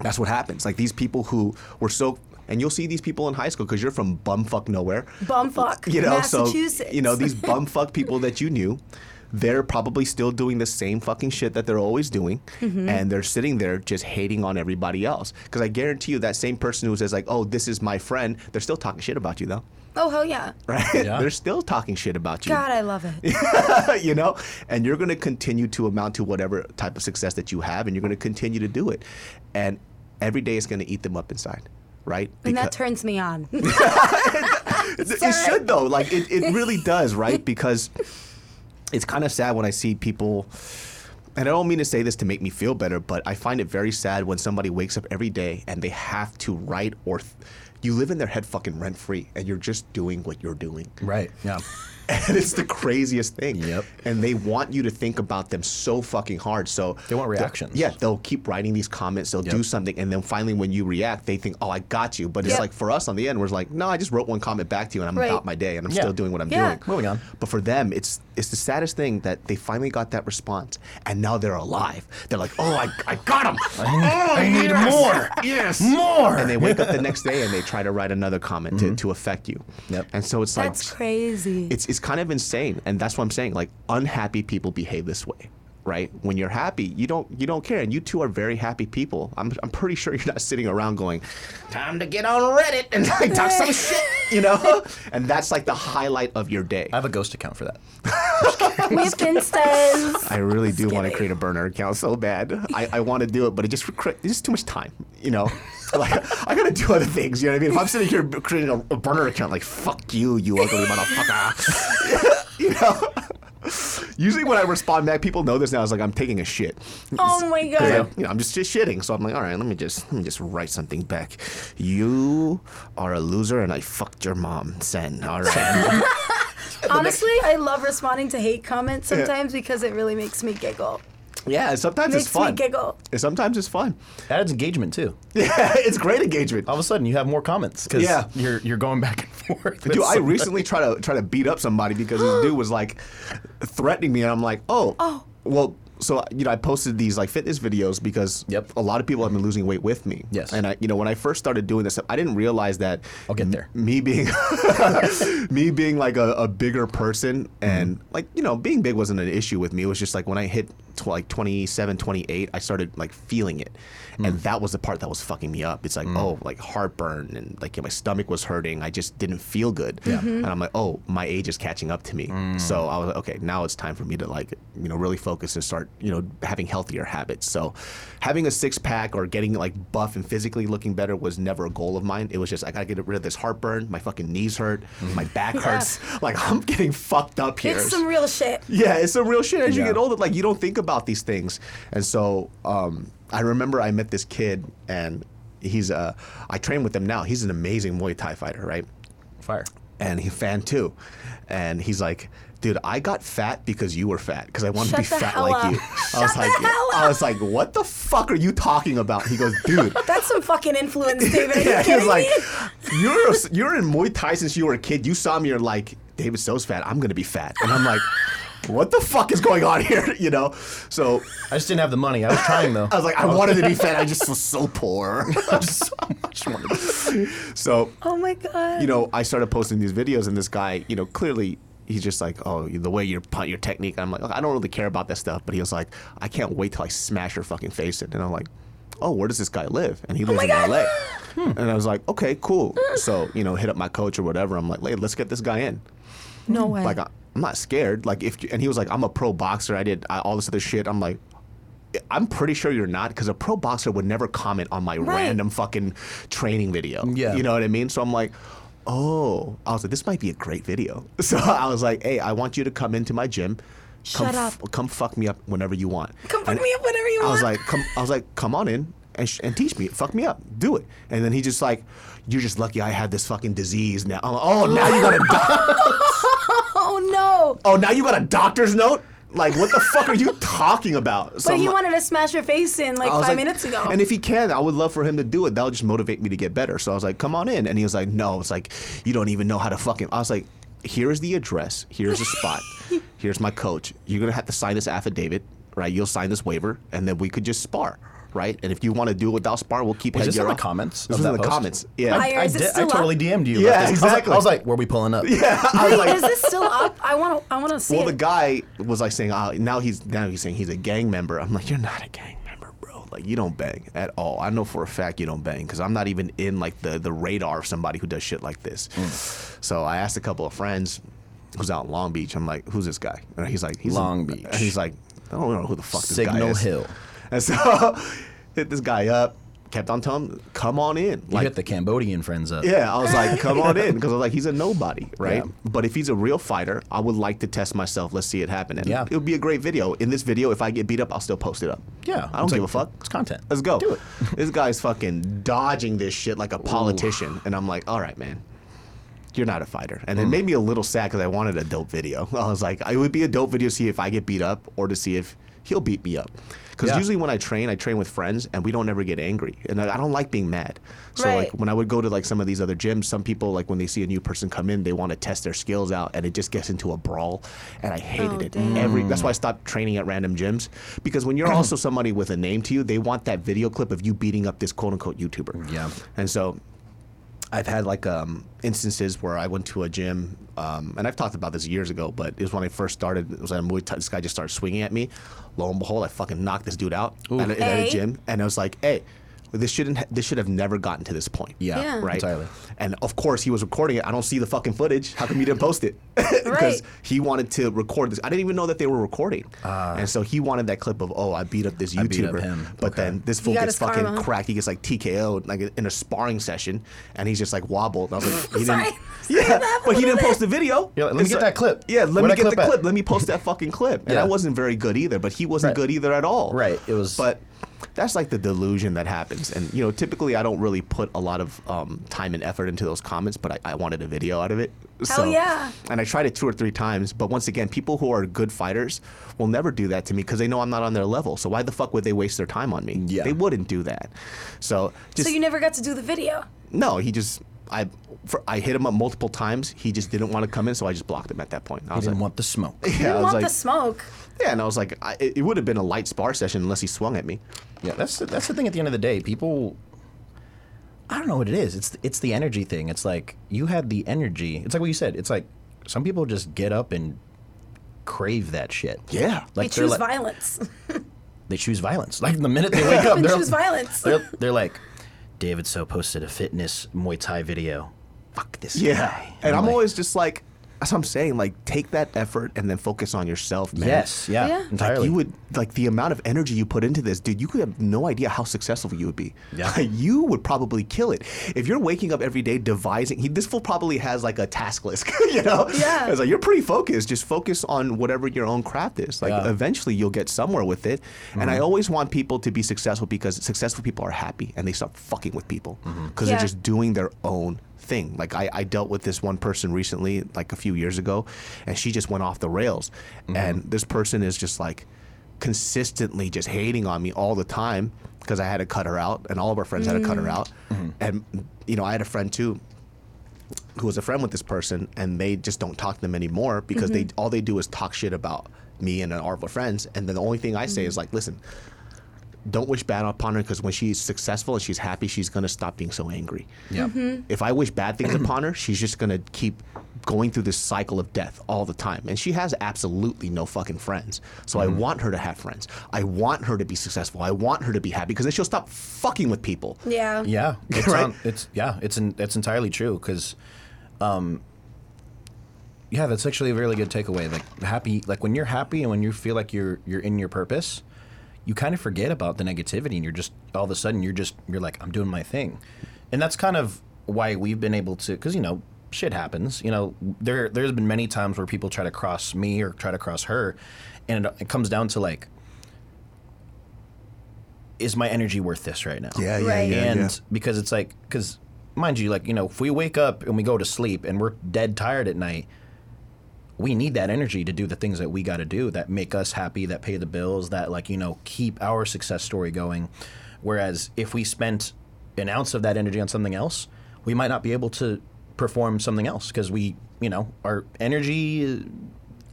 that's what happens. Like these people who were so. And you'll see these people in high school because you're from bumfuck nowhere. Bumfuck, You know, so you know these bumfuck people that you knew, they're probably still doing the same fucking shit that they're always doing, Mm-hmm. and they're sitting there just hating on everybody else. Because I guarantee you that same person who says like, "Oh, this is my friend," they're still talking shit about you though, Oh hell yeah! right? Yeah. they're still talking shit about you. God, I love it. you know, and you're going to continue to amount to whatever type of success that you have, and you're going to continue to do it, and every day is going to eat them up inside. right? And that turns me on. it, it should though. Like it, it really does, right? Because it's kind of sad when I see people and I don't mean to say this to make me feel better, but I find it very sad when somebody wakes up every day and they have to write or th- you live in their head fucking rent free and you're just doing what you're doing. Right. Yeah. And it's the craziest thing. Yep. And they want you to think about them so fucking hard. So They want they'll- reactions. Yeah, they'll keep writing these comments. They'll do something, and then finally, when you react, they think, "Oh, I got you." But it's Yep. like for us on the end, we're like, "No, I just wrote one comment back to you, and I'm Right. about my day, and I'm Yeah. still doing what I'm Yeah. doing." Moving on. But for them, it's it's the saddest thing that they finally got that response, and now they're alive. They're like, "Oh, I, I got him! oh, I need yes! more. Yes, More. And they wake up the next day and they try to write another comment to, mm-hmm. to affect you. Yep. And so it's That's like That's crazy. it's it's kind of insane and that's what i'm saying like unhappy people behave this way right when you're happy you don't you don't care and you two are very happy people i'm, I'm pretty sure you're not sitting around going time to get on reddit and like talk some shit you know and that's like the highlight of your day I have a ghost account for that. we have Instas. I really do want to create a burner account so bad. I, I want to do it, but it just cre- it's just too much time, you know. like I gotta do other things. You know what I mean? If I'm sitting here creating a, a burner account, like fuck you, you ugly motherfucker. you know. Usually when I respond back, people know this now. It's like I'm taking a shit. Oh my 'Cause I- god. you know, I'm just, just shitting. So I'm like, all right, let me just let me just write something back. You are a loser, and I fucked your mom. Sen. All right. Honestly, I love responding to hate comments sometimes because it really makes me giggle. Yeah. Sometimes Makes it's fun. me giggle. And Sometimes it's fun. That adds engagement too. Yeah, it's great engagement. All of a sudden, you have more comments because Yeah. you're you're going back and forth. with Dude, I recently tried to try to beat up somebody because this dude was like threatening me, and I'm like, oh, Oh. well. So you know, I posted these like fitness videos because Yep. a lot of people have been losing weight with me. Yes. and I, you know, when I first started doing this, I didn't realize that. I'll get there. Me being, me being like a, a bigger person, and mm-hmm. like you know, being big wasn't an issue with me. It was just like when I hit tw- like 27, 28, I started like feeling it, Hmm. and that was the part that was fucking me up. It's like hmm. oh, like heartburn and like my stomach was hurting. I just didn't feel good, mm-hmm. and I'm like oh, my age is catching up to me. Hmm. So I was like okay, now it's time for me to like you know really focus and start you know having healthier habits. So having a six pack or getting like buff and physically looking better was never a goal of mine. It was just I gotta get rid of this heartburn. My fucking knees hurt. My back hurts. Like I'm getting fucked up here. It's some real shit. Yeah, it's some real shit. As you get older, like you don't think about these things. And so um, I remember I met this kid, and he's uh, I train with him now. He's an amazing Muay Thai fighter, right? fire. And he's a fan too. And he's like, dude, I got fat because you were fat because I wanted Shut to be the fat hell like up. you. I Shut was the like, hell I was like, what the fuck are you talking about? He goes, dude. That's some fucking influence, David. Are you Yeah, he was kidding like, me? you're you're in Muay Thai since you were a kid. You saw me, you're like, David So's fat. I'm gonna be fat, and I'm like, what the fuck is going on here? You know? So I just didn't have the money. I was trying though. I was like, I wanted to be fat. I just was so poor. So much wanted. So Oh my god. you know, I started posting these videos, and this guy, you know, clearly. He's just like, oh, the way you're punt your technique. I'm like, I don't really care about that stuff. But he was like, I can't wait till I smash your fucking face in. And I'm like, oh, where does this guy live? And he oh lives my in God. LA. And I was like, okay, cool. So you know, hit up my coach or whatever. I'm like, hey, let's get this guy in. no way. Like I- I'm not scared. Like if and he was like, I'm a pro boxer. I did I, all this other shit. I'm like. I'm pretty sure you're not because a pro boxer would never comment on my Right. random fucking training video. Yeah. You know what I mean? So I'm like, oh, I was like, this might be a great video. So I was like, hey, I want you to come into my gym. Come Shut f- up. come fuck me up whenever you want. Come fuck And me up whenever you I was want. like, come. I was like, come on in and, sh- and teach me. Fuck me up. Do it. And then he just like, you're just lucky I had this fucking disease now. I'm like, oh, now you got a doc- oh no. oh now you got a doctor's note. Like, what the fuck are you talking about? So But I'm he like- wanted to smash your face in like I was five like- minutes ago. And if he can, I would love for him to do it. That'll just motivate me to get better. So I was like, come on in. And he was like, no. It's like, you don't even know how to fucking. I was like, here's the address. Here's the spot. here's my coach. You're going to have to sign this affidavit, right? You'll sign this waiver, and then we could just spar. Right, and if you want to do it without spar, we'll keep Was this headgear in the comments This of was in the post? comments. Yeah, I- I, did, I totally up? DM'd you. Yeah, about this. I was like- exactly. I was like, were we pulling up? yeah. I was Wait, like, is this still up? I want to. I want to see Well, it. the guy was like saying, oh, now he's now he's saying he's a gang member. I'm like, you're not a gang member, bro. Like you don't bang at all. I know for a fact you don't bang because I'm not even in like the the radar of somebody who does shit like this. Hmm. So I asked a couple of friends who's out in Long Beach. I'm like, who's this guy? And he's like, he's Long in- Beach. And he's like, I don't know who the fuck this guy is. Signal is. Hill. And so hit this guy up. kept on telling him, come on in. You hit the Cambodian friends up. Yeah, I was like, come on in, because I was like, he's a nobody, right? Yeah. But if he's a real fighter, I would like to test myself. Let's see it happen. And Yeah. it would be a great video. In this video, if I get beat up, I'll still post it up. Yeah, I don't give like- a fuck. it's content. Let's go. Do it. this guy's fucking dodging this shit like a politician, and I'm like, all right, man. You're not a fighter, and it Mm. made me a little sad because I wanted a dope video. I was like, it would be a dope video to see if I get beat up or to see if he'll beat me up. Because Yeah. usually when I train, I train with friends, and we don't ever get angry, and I I don't like being mad. So like when I would go to like some of these other gyms, some people like when they see a new person come in, they want to test their skills out, and it just gets into a brawl, and I hated Oh, it. damn. Every that's why I stopped training at random gyms because when you're also somebody with a name to you, they want that video clip of you beating up this quote unquote YouTuber. Yeah. and so. I've had like um, instances where I went to a gym, um, and I've talked about this years ago, but it was when I first started. It was at a Muay Thai. This guy just started swinging at me. Lo and behold, I fucking knocked this dude out at, a, at a gym, and I was like, "Hey, this shouldn't. This should have never gotten to this point." Yeah, Yeah. right. entirely. And of course, he was recording it. I don't see the fucking footage. How come you didn't post it? Because Right. he wanted to record this. I didn't even know that they were recording. Ah. and so he wanted that clip of, oh, I beat up this I beat up YouTuber. him. But Okay. then this fool gets fucking karma. cracked. He gets like TKO like in a sparring session, and he's just like wobbled. And I was like, he Sorry. didn't. Yeah, but he didn't post the video. Yeah, let me And get that clip. Yeah, let Where me that get the clip at? clip. Let me post that fucking clip. And Yeah. I wasn't very good either, but he wasn't Right. good either at all. Right, it was- But that's like the delusion that happens. And you know, typically I don't really put a lot of um, time and effort into those comments, but I, I wanted a video out of it. Hell yeah. And I tried it two or three times, but once again, people who are good fighters will never do that to me because they know I'm not on their level. So why the fuck would they waste their time on me? Yeah. They wouldn't do that. So just So you never got to do the video. no, he just I for, I hit him up multiple times. He just didn't want to come in, so I just blocked him at that point. I He was didn't like, want the smoke. yeah, You didn't was want like, the smoke. yeah, and I was like, I, it, it would have been a light spar session unless he swung at me. Yeah, that's the, that's the thing. At the end of the day, people. I don't know what it is. It's it's the energy thing. It's like you had the energy. It's like what you said. It's like some people just get up and crave that shit. Yeah. They like they're choose like, violence. they choose violence. Like the minute they wake up, They choose violence. They're, they're like, David So posted a fitness Muay Thai video. Fuck this guy. and I'm like, always just like, that's what I'm saying. Like, take that effort and then focus on yourself, man. yes, yeah, Yeah. Like entirely. you would like the amount of energy you put into this, dude. You could have no idea how successful you would be. Yeah. Like, you would probably kill it if you're waking up every day devising. He, this fool probably has like a task list, you know. Yeah. It's like you're pretty focused. Just focus on whatever your own craft is. Like Yeah. eventually you'll get somewhere with it. And I mm-hmm. always want people to be successful because successful people are happy and they stop fucking with people mm-hmm. because Yeah. they're just doing their own thing. Like I, I dealt with this one person recently, like a few years ago, and she just went off the rails. Mm-hmm. And this person is just like consistently just hating on me all the time because I had to cut her out, and all of our friends had to cut her mm. out. Mm-hmm. And you know, I had a friend too who was a friend with this person, and they just don't talk to them anymore because they mm-hmm. all they do is talk shit about me and our friends. And then the only thing I say is like, listen, don't wish bad upon her because when she's successful and she's happy, she's gonna stop being so angry. Yeah. If I wish bad things upon her, she's just gonna keep going through this cycle of death all the time. And she has absolutely no fucking friends. So I want her to have friends. I want her to be successful. I want her to be happy because then she'll stop fucking with people. yeah. Yeah, it's Right? on- it's yeah, it's in, it's entirely true because, um, yeah, that's actually a really good takeaway. Like happy, like when you're happy and when you feel like you're you're in your purpose, you kind of forget about the negativity and you're just all of a sudden you're just you're like I'm doing my thing, and that's kind of why we've been able to because you know shit happens. You know there there's been many times where people try to cross me or try to cross her, and it, it comes down to like. Is my energy worth this right now? Yeah, yeah, Right. yeah. and yeah. because it's like because mind you like you know if we wake up and we go to sleep and we're dead tired at night we need that energy to do the things that we got to do that make us happy that pay the bills that like you know keep our success story going. Whereas if we spent an ounce of that energy on something else we might not be able to perform something else because we you know our energy uh,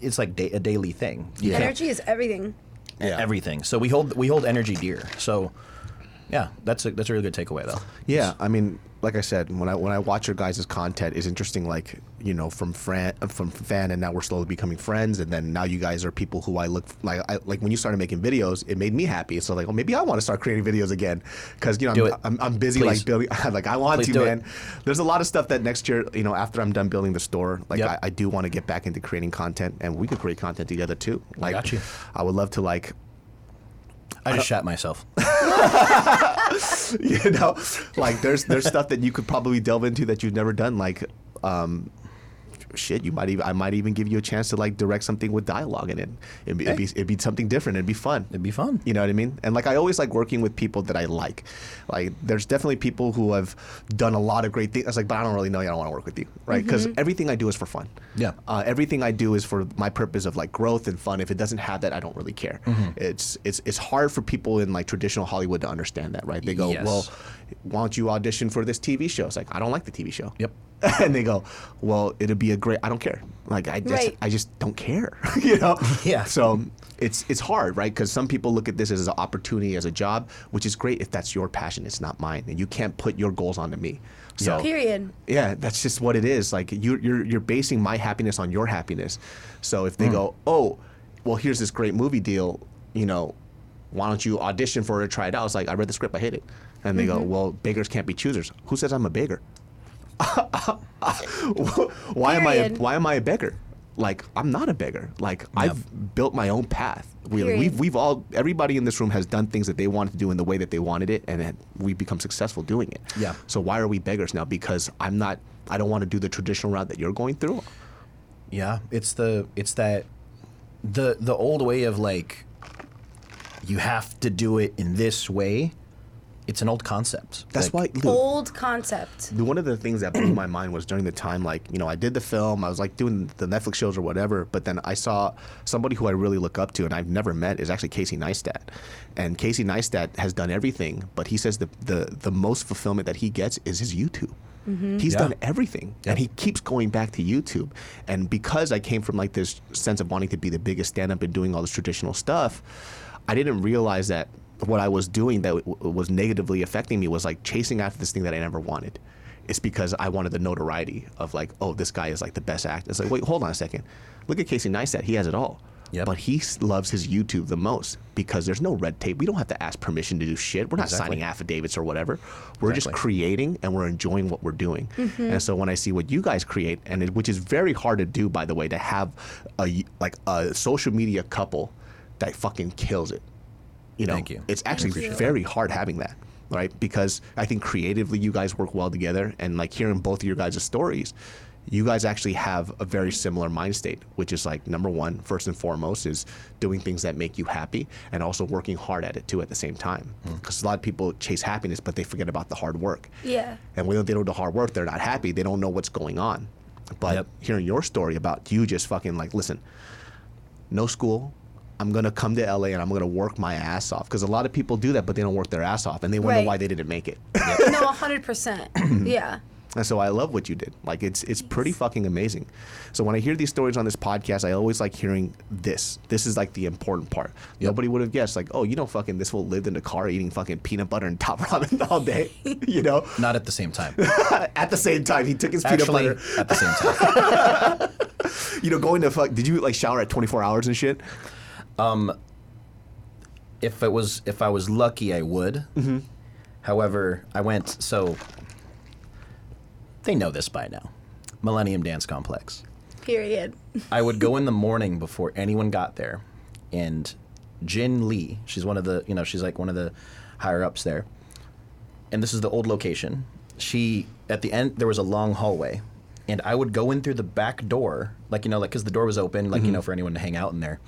it's like da- a daily thing. You can't- Energy is everything. Yeah. everything. So we hold we hold energy dear. So yeah that's a that's a really good takeaway though. Yeah, I mean, like I said, when I when I watch your guys' content, is interesting. Like you know, from fan from fan, and now we're slowly becoming friends, and then now you guys are people who I look like. I, like when you started making videos, it made me happy. So like, well, maybe I want to start creating videos again because you know I'm. I'm, I'm busy Please. like building. like I want Please to, do it. man. There's a lot of stuff that next year, you know, after I'm done building the store, like Yep. I, I do want to get back into creating content, and we could create content together too. Like got you. I would love to like I just shat myself. you know, like there's there's stuff that you could probably delve into that you've never done, like. Um, Shit, you might even I might even give you a chance to like direct something with dialogue in it. It'd be, it'd be it'd be something different. It'd be fun. It'd be fun. You know what I mean? And like I always like working with people that I like. Like there's definitely people who have done a lot of great things. I was like, but I don't really know you. I don't want to work with you, right? Because everything I do is for fun. Yeah. Uh, everything I do is for my purpose of like growth and fun. If it doesn't have that, I don't really care. It's it's it's hard for people in like traditional Hollywood to understand that, right? They go, Yes. well, why don't you audition for this TV show? It's like I don't like the TV show. Yep. and they go, well, it'd be a great. I don't care. Like I just Right. I just don't care. you know. Yeah. So it's it's hard, right? Because some people look at this as an opportunity, as a job, which is great if that's your passion. It's not mine, and you can't put your goals onto me. So Period. yeah, that's just what it is. Like you, you're you're basing my happiness on your happiness. So if they mm. go, oh, well, here's this great movie deal, you know, why don't you audition for it or try it out? It's like I read the script, I hate it, and they go, mm-hmm. well, beggars can't be choosers. Who says I'm a beggar? why am I? A, why am I a beggar? Like I'm not a beggar. Like I've built my own path. We, Period. we've we've all everybody in this room has done things that they wanted to do in the way that they wanted it, and then we become successful doing it. Yeah. So why are we beggars now? Because I'm not. I don't want to do the traditional route that you're going through. Yeah, it's the it's that the the old way of like you have to do it in this way. It's an old concept. That's Like, why. Look, Old concept. the- one of the things that blew my mind was during the time, like, you know, I did the film, I was like doing the Netflix shows or whatever, but then I saw somebody who I really look up to and I've never met is actually Casey Neistat. And Casey Neistat has done everything, but he says the, the, the most fulfillment that he gets is his YouTube. Mm-hmm. He's Yeah. done everything and he keeps going back to YouTube. And because I came from like this sense of wanting to be the biggest stand up and doing all this traditional stuff, I didn't realize that what I was doing that w- was negatively affecting me was like chasing after this thing that I never wanted. It's because I wanted the notoriety of like, oh, this guy is like the best actor. It's like, wait, hold on a second. Look at Casey Neistat. He has it all. Yep. But he loves his YouTube the most because there's no red tape. We don't have to ask permission to do shit. We're not Exactly. signing affidavits or whatever. We're just creating and we're enjoying what we're doing. Mm-hmm. And so when I see what you guys create, and it, which is very hard to do, by the way, to have a y- like a social media couple that fucking kills it. You know, Thank you. it's actually very hard having that, right? Because I think creatively you guys work well together, and like hearing both of your guys' stories, you guys actually have a very similar mind state, which is like number one, first and foremost, is doing things that make you happy, and also working hard at it too at the same time. Mm-hmm. Because a lot of people chase happiness, but they forget about the hard work. Yeah. And when they don't do the hard work, they're not happy. They don't know what's going on. But Yep. hearing your story about you just fucking like, listen, no school. I'm gonna come to LA and I'm gonna work my ass off because a lot of people do that, but they don't work their ass off, and they wonder Right. why they didn't make it. No, hundred percent. Yeah. and so I love what you did. Like it's it's pretty fucking amazing. So when I hear these stories on this podcast, I always like hearing this. This is like the important part. Nobody would have guessed. Like, oh, you know, fucking this fool lived in a car eating fucking peanut butter and top ramen all day. you know, not at the same time. at the same time he took his Actually, peanut butter. at the same time. You know, going to fuck. Did you like shower at 24 hours and shit? If it was if I was lucky, I would. Mm-hmm. However, I went so. They know this by now. Millennium Dance Complex. Period. I would go in the morning before anyone got there, and Jin Lee, she's one of the, you know, she's like one of the higher ups there. And this is the old location. She, at the end, there was a long hallway, and I would go in through the back door, like, you know, like, because the door was open, like, you know, for anyone to hang out in there.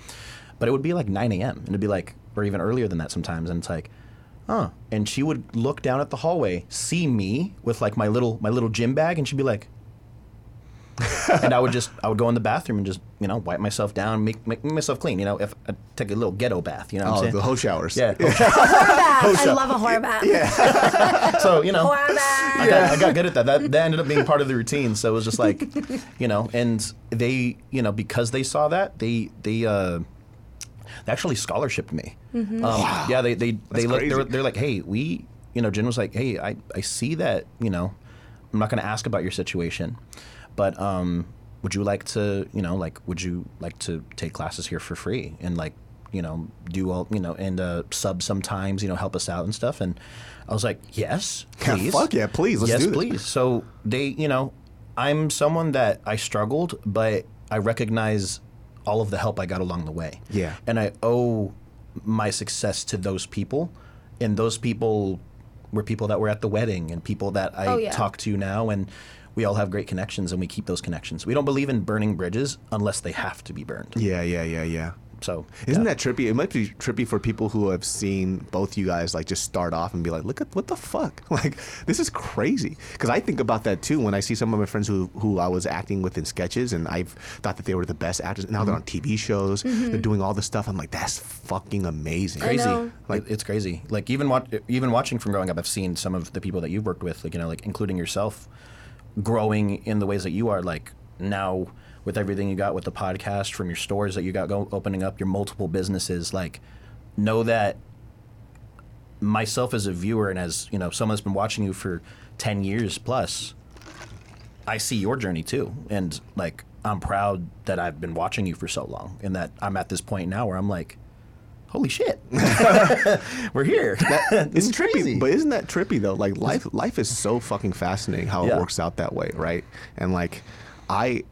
But it would be like 9 a.m., and it'd be like, or even earlier than that sometimes, and it's like, huh. And she would look down at the hallway, see me with like my little my little gym bag, and she'd be like, and I would just I would go in the bathroom and just you know wipe myself down, make make myself clean. You know, if I take a little ghetto bath, you know what I'm Oh, saying? the hoe showers. yeah. I love a horror bath. so you know, Horror bath. I got, I got good at that. that. That ended up being part of the routine. So it was just like, you know, and they, you know, because they saw that, they they uh, they actually scholarshiped me. Um, Yeah, they they they look, they're, they're like, hey, we, you know, Jen was like, hey, I I see that, you know, I'm not going to ask about your situation, but um, would you like to, you know, like, would you like to take classes here for free and like, you know, do all, you know, and uh, sub sometimes, you know, help us out and stuff. And I was like, yes, Yeah, fuck yeah, please, let's yes, do this. please. So they, you know, I'm someone that I struggled, but I recognize all of the help I got along the way. Yeah. And I owe my success to those people, and those people were people that were at the wedding and people that I Oh, yeah. talk to now, and we all have great connections, and we keep those connections. We don't believe in burning bridges unless they have to be burned. Yeah, yeah, yeah, yeah. So Isn't yeah. that trippy? It might be trippy for people who have seen both you guys like just start off and be like, "Look at what the fuck! Like this is crazy." Because I think about that too when I see some of my friends who who I was acting with in sketches, and I've thought that they were the best actors. Now they're mm-hmm. on TV shows. Mm-hmm. They're doing all this stuff. I'm like, that's fucking amazing. I crazy. know. Like it's crazy. Like even wat- even watching from growing up, I've seen some of the people that you've worked with, like you know, like including yourself, growing in the ways that you are. Like now, with everything you got with the podcast, from your stores that you got go- opening up, your multiple businesses, like know that myself as a viewer and as you know someone that's been watching you for 10 years plus i see your journey too and like i'm proud that i've been watching you for so long and that i'm at this point now where i'm like holy shit we're here It's It's trippy, crazy. but isn't that trippy though? Like life, life is so fucking fascinating how Yeah. it works out that way, right? And like, I,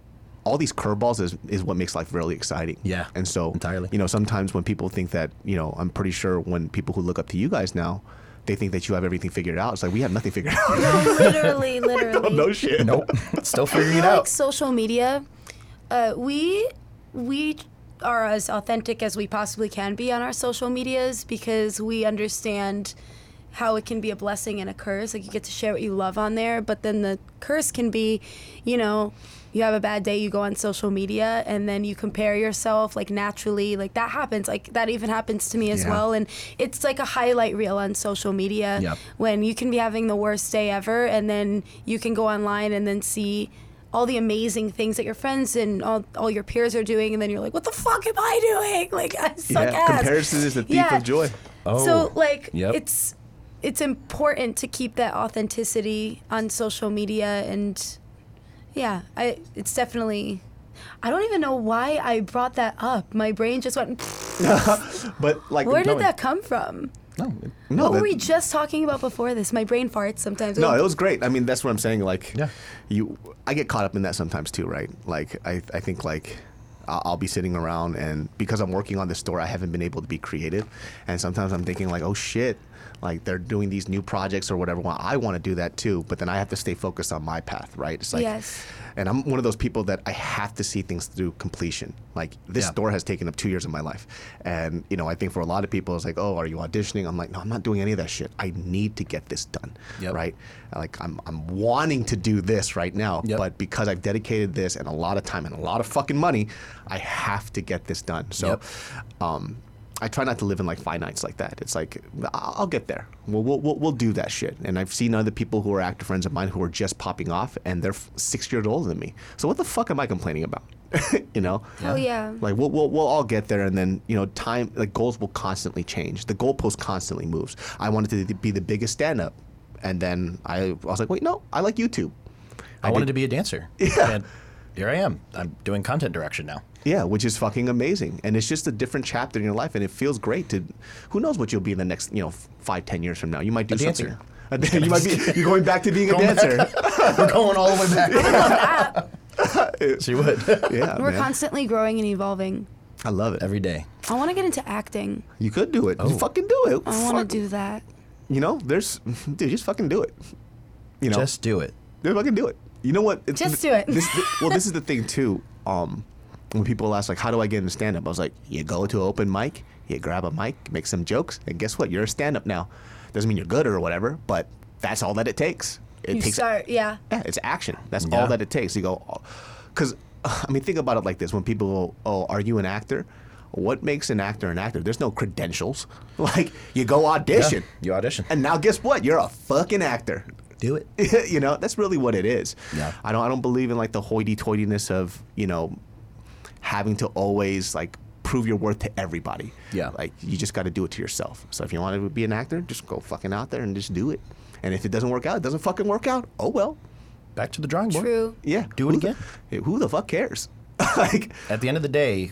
all these curveballs is is what makes life really exciting. Yeah, and so entirely. You know, sometimes when people think that, you know, I'm pretty sure when people who look up to you guys now, they think that you have everything figured out. It's like we have nothing figured out. No, literally, literally. no shit. nope still figuring it feel like out social media, uh, we we are as authentic as we possibly can be on our social medias because we understand how it can be a blessing and a curse. Like you get to share what you love on there, but then the curse can be, you know, you have a bad day, you go on social media and then you compare yourself like naturally. Like that happens. Like that even happens to me as Yeah. well. And it's like a highlight reel on social media Yep. when you can be having the worst day ever and then you can go online and then see all the amazing things that your friends and all, all your peers are doing and then you're like what the fuck am i doing like i suck Yeah, ass comparison is the thief Yeah. of joy. Oh, so like yep. it's it's important to keep that authenticity on social media and yeah i it's definitely i don't even know why i brought that up my brain just went But like, where no, did that come from no No, what were we just talking about before this my brain farts sometimes No, it was great. I mean, that's what I'm saying. Like, Yeah. you, I get caught up in that sometimes too, right? Like, I, I think like. I'll I'll be sitting around, and because I'm working on this store, I haven't been able to be creative. And sometimes I'm thinking, like, oh shit, like they're doing these new projects or whatever. Well, I want to do that too, but then I have to stay focused on my path, right? It's like, Yes. and I'm one of those people that I have to see things through completion. Like this Yeah. store has taken up two years of my life, and you know I think for a lot of people it's like, oh, are you auditioning? I'm like, no, I'm not doing any of that shit. I need to get this done, Yep. right? Like I'm I'm wanting to do this right now, Yep. but because I've dedicated this and a lot of time and a lot of fucking money, I have to get this done. So. Yep. Um, I try not to live in like finites like that. It's like I'll I'll get there. We'll, we'll, we'll, we'll do that shit. And I've seen other people who are actor friends of mine who are just popping off, and they're six years older than me. So what the fuck am I complaining about? you know? oh yeah Like we'll, we'll we'll all get there, and then you know time like goals will constantly change. The goalpost constantly moves. I wanted to be the biggest stand up, and then I, I was like, wait, no, I like YouTube. I, wanted did- to be a dancer. Yeah. And here I am. I'm doing content direction now. Yeah, which is fucking amazing, and it's just a different chapter in your life, and it feels great to. Who knows what you'll be in the next, you know, five, ten years from now? You might do A something. dancer. A dan- you might be. You're going back to being a Going back. dancer. We're going all the way back. she would. yeah, We're man. constantly growing and evolving. I love it. Every day. I want to get into acting. You could do it. Oh. You fucking do it. I want Fuck. to do that. You know, there's, dude, just fucking do it. You know, Just do it. Just fucking do it. You know what? It's- Just do it. This, well, this is the thing too. Um, when people ask like, "How do I get into stand up?" I was like, "You go to an open mic, you grab a mic, make some jokes, and guess what? You're a stand up now. Doesn't mean you're good or whatever, but that's all that it takes. It You takes start, yeah. yeah, it's action. That's Yeah. all that it takes. You go, because I mean, think about it like this: when people go, "Oh, are you an actor?" What makes an actor an actor? There's no credentials. Like you go audition, You audition. and now guess what? You're a fucking actor. Do it. you know, that's really what it is. Yeah. I don't I don't believe in like the hoity-toityness of, you know, having to always like prove your worth to everybody. Yeah. Like you just got to do it to yourself. So if you want to be an actor, just go fucking out there and just do it. And if it doesn't work out, it doesn't fucking work out. Oh well. Back to the drawing board. True. Yeah. Do it Who the- again. Hey, who the fuck cares? like At the end of the day,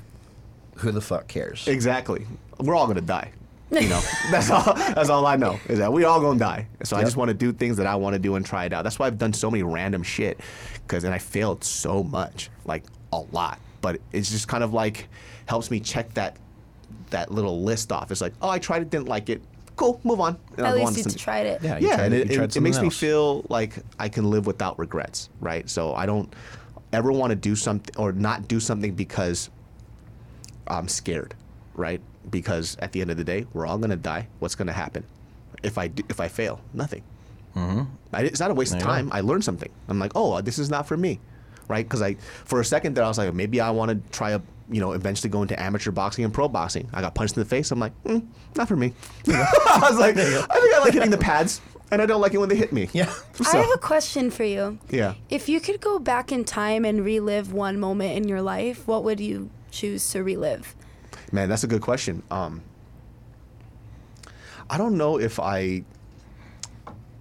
who the fuck cares? exactly. We're all gonna die. You know, that's all. That's all I know is that we all gonna die. So I just want to do things that I want to do and try it out. That's why I've done so many random shit, because and I failed so much, like a lot. But it's just kind of like helps me check that that little list off. It's like, oh, I tried it, didn't like it. cool, move on. And At I'll go on least you something- tried it. Yeah, yeah, tried, and it, it, it something makes me feel like I can live without regrets, right? So I don't ever want to do something or not do something because I'm scared, right? Because at the end of the day, we're all gonna die. What's gonna happen if I do, if I fail? Nothing. Mm-hmm. I, it's not a waste of There you time. I learned something. I'm like, oh, this is not for me, right? Because I, for a second there, I was like, maybe I want to try a, you know, eventually go into amateur boxing and pro boxing. I got punched in the face. I'm like, mm, not for me. I was like, I think I like hitting the pads, and I don't like it when they hit me. Yeah. I have a question for you. Yeah. If you could go back in time and relive one moment in your life, what would you choose to relive? Man, that's a good question. Um, I don't know if I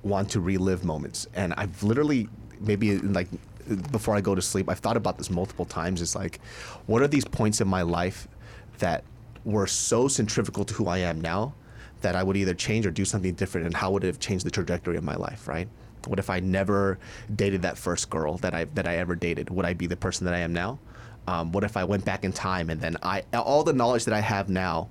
want to relive moments, and I've literally maybe in, like before I go to sleep, I've thought about this multiple times. It's like, what are these points in my life that were so centrifugal to who I am now that I would either change or do something different, and how would it have changed the trajectory of my life? Right? What if I never dated that first girl that I that I ever dated? Would I be the person that I am now? Um, what if I went back in time and then I all the knowledge that I have now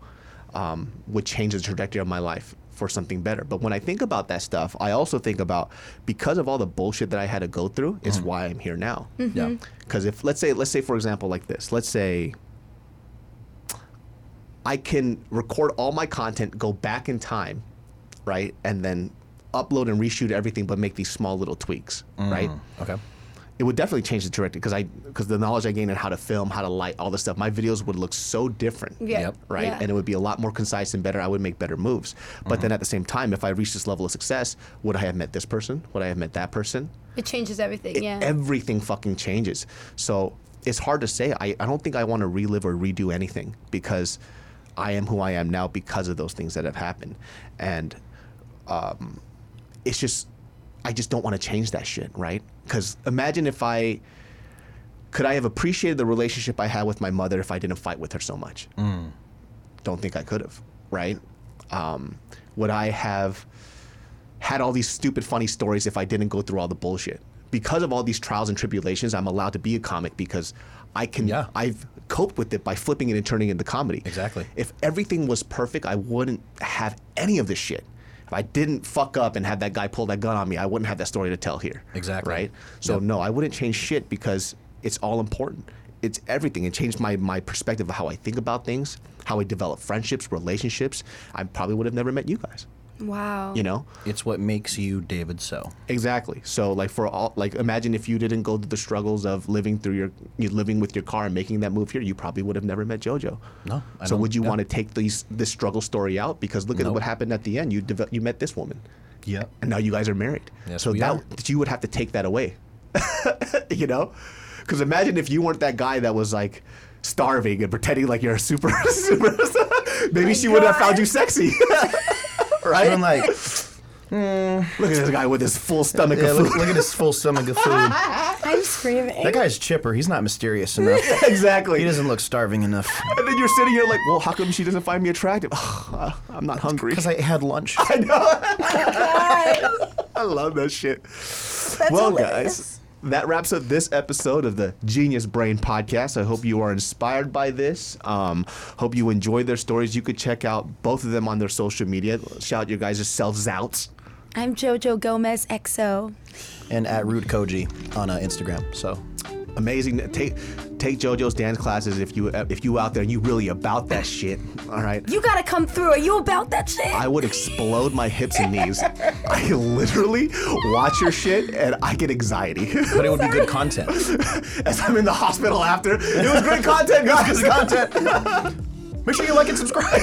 um, would change the trajectory of my life for something better. But when I think about that stuff, I also think about because of all the bullshit that I had to go through is mm-hmm. why I'm here now. Mm-hmm. Yeah. Because if let's say let's say for example like this, let's say I can record all my content, go back in time, right, and then upload and reshoot everything, but make these small little tweaks, right? Mm, okay. It would definitely change the trajectory because I because the knowledge I gained in how to film, how to light, all this stuff, my videos would look so different. Yeah. Yep. Right, Yeah. and it would be a lot more concise and better. I would make better moves. But then at the same time, if I reach this level of success, would I have met this person? Would I have met that person? It changes everything. It- yeah. Everything fucking changes. So it's hard to say. I, I don't think I want to relive or redo anything because I am who I am now because of those things that have happened. And um, it's just, I just don't want to change that shit, right? Because imagine if I, could I have appreciated the relationship I had with my mother if I didn't fight with her so much? Don't think I could have, right? Um, would I have had all these stupid funny stories if I didn't go through all the bullshit? Because of all these trials and tribulations, I'm allowed to be a comic because I can. Yeah. I've coped with it by flipping it and turning it into comedy. Exactly. If everything was perfect, I wouldn't have any of this shit. If I didn't fuck up and have that guy pull that gun on me, I wouldn't have that story to tell here. Exactly. Right. So Yep. no, I wouldn't change shit because it's all important. It's everything. It changed my my perspective of how I think about things, how I develop friendships, relationships. I probably would have never met you guys. Wow. You know. It's what makes you David So. Exactly. So like for all like imagine if you didn't go through the struggles of living through your you living with your car and making that move here, you probably would have never met JoJo. No, I So would you yeah. want to take these this struggle story out because look at Nope. what happened at the end. You devel- you met this woman Yeah. and now you guys are married. Yes, so we that are. you would have to take that away. you know? Cuz imagine if you weren't that guy that was like starving and pretending like you're a super super maybe she would have found you sexy. Right? I'm like, hmm. look at this guy with his full stomach yeah, of food. look, look at his full stomach of food. I'm screaming. That guy's chipper. He's not mysterious enough. exactly. He doesn't look starving enough. And then you're sitting here like, well, how come she doesn't find me attractive? I'm not hungry. Because I had lunch. I know. Oh I love that shit. That's well, hilarious. guys, that wraps up this episode of the Genius Brain Podcast. I hope you are inspired by this. Um, hope you enjoyed their stories. You could check out both of them on their social media. Shout your guys' selves out. I'm Jojo Gomez XO. and at Root Koji on uh, Instagram. So Amazing. Take take JoJo's dance classes if you if you out there and you really about that shit. All right. You gotta come through. Are you about that shit? I would explode my hips and knees. I literally watch your shit and I get anxiety. but it would be good content. As I'm in the hospital after. It was great content, guys. content. Make sure you like and subscribe.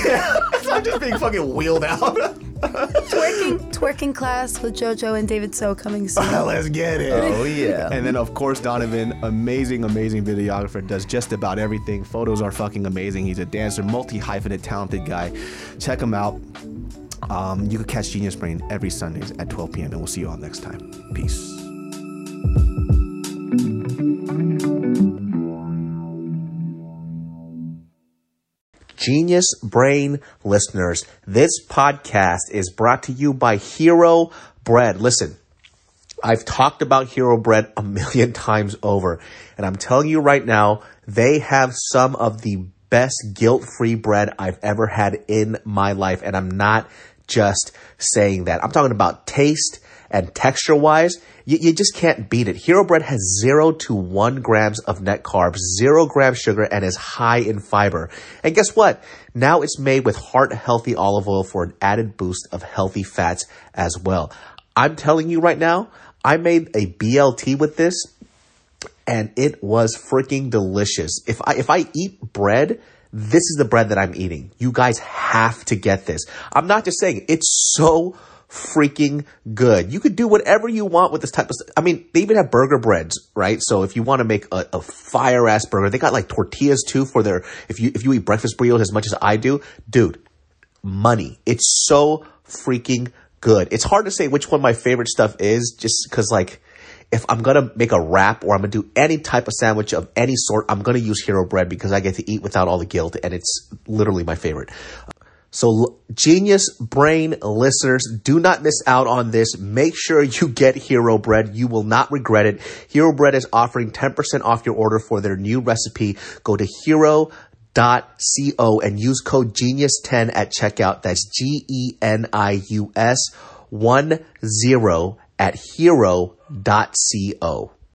so I'm just being fucking wheeled out. Twerking, twerking class with JoJo and David So coming soon. Let's get it. Oh, yeah. And then of course Donovan, amazing, amazing videographer, does just about everything. Photos are fucking amazing. He's a dancer, multi hyphenate, talented guy. Check him out. Um, you can catch Genius Brain every Sundays at 12 p.m. and we'll see you all next time. Peace. Genius Brain listeners, this podcast is brought to you by Hero Bread. Listen, I've talked about Hero Bread a million times over, and I'm telling you right now, they have some of the best guilt free bread I've ever had in my life, and I'm not just saying that. I'm talking about taste and texture wise. You, you just can't beat it. Hero Bread has zero to one grams of net carbs, zero grams sugar, and is high in fiber. And guess what? Now it's made with heart healthy olive oil for an added boost of healthy fats as well. I'm telling you right now, I made a BLT with this and it was freaking delicious. If I if I eat bread, this is the bread that I'm eating. You guys have to get this. I'm not just saying it's so freaking good. You could do whatever you want with this type of stuff. I mean, they even have burger breads, right? So if you want to make a, a fire ass burger, they got like tortillas too for their if you if you eat breakfast burritos as much as I do, dude, money. It's so freaking good. It's hard to say which one my favorite stuff is just because like if I'm gonna make a wrap or I'm gonna do any type of sandwich of any sort, I'm gonna use Hero Bread because I get to eat without all the guilt and it's literally my favorite. So genius brain listeners, do not miss out on this. Make sure you get Hero Bread. You will not regret it. Hero Bread is offering 10% off your order for their new recipe. Go to hero dot co and use code genius10 at checkout. That's G E N I U S one zero at hero.co.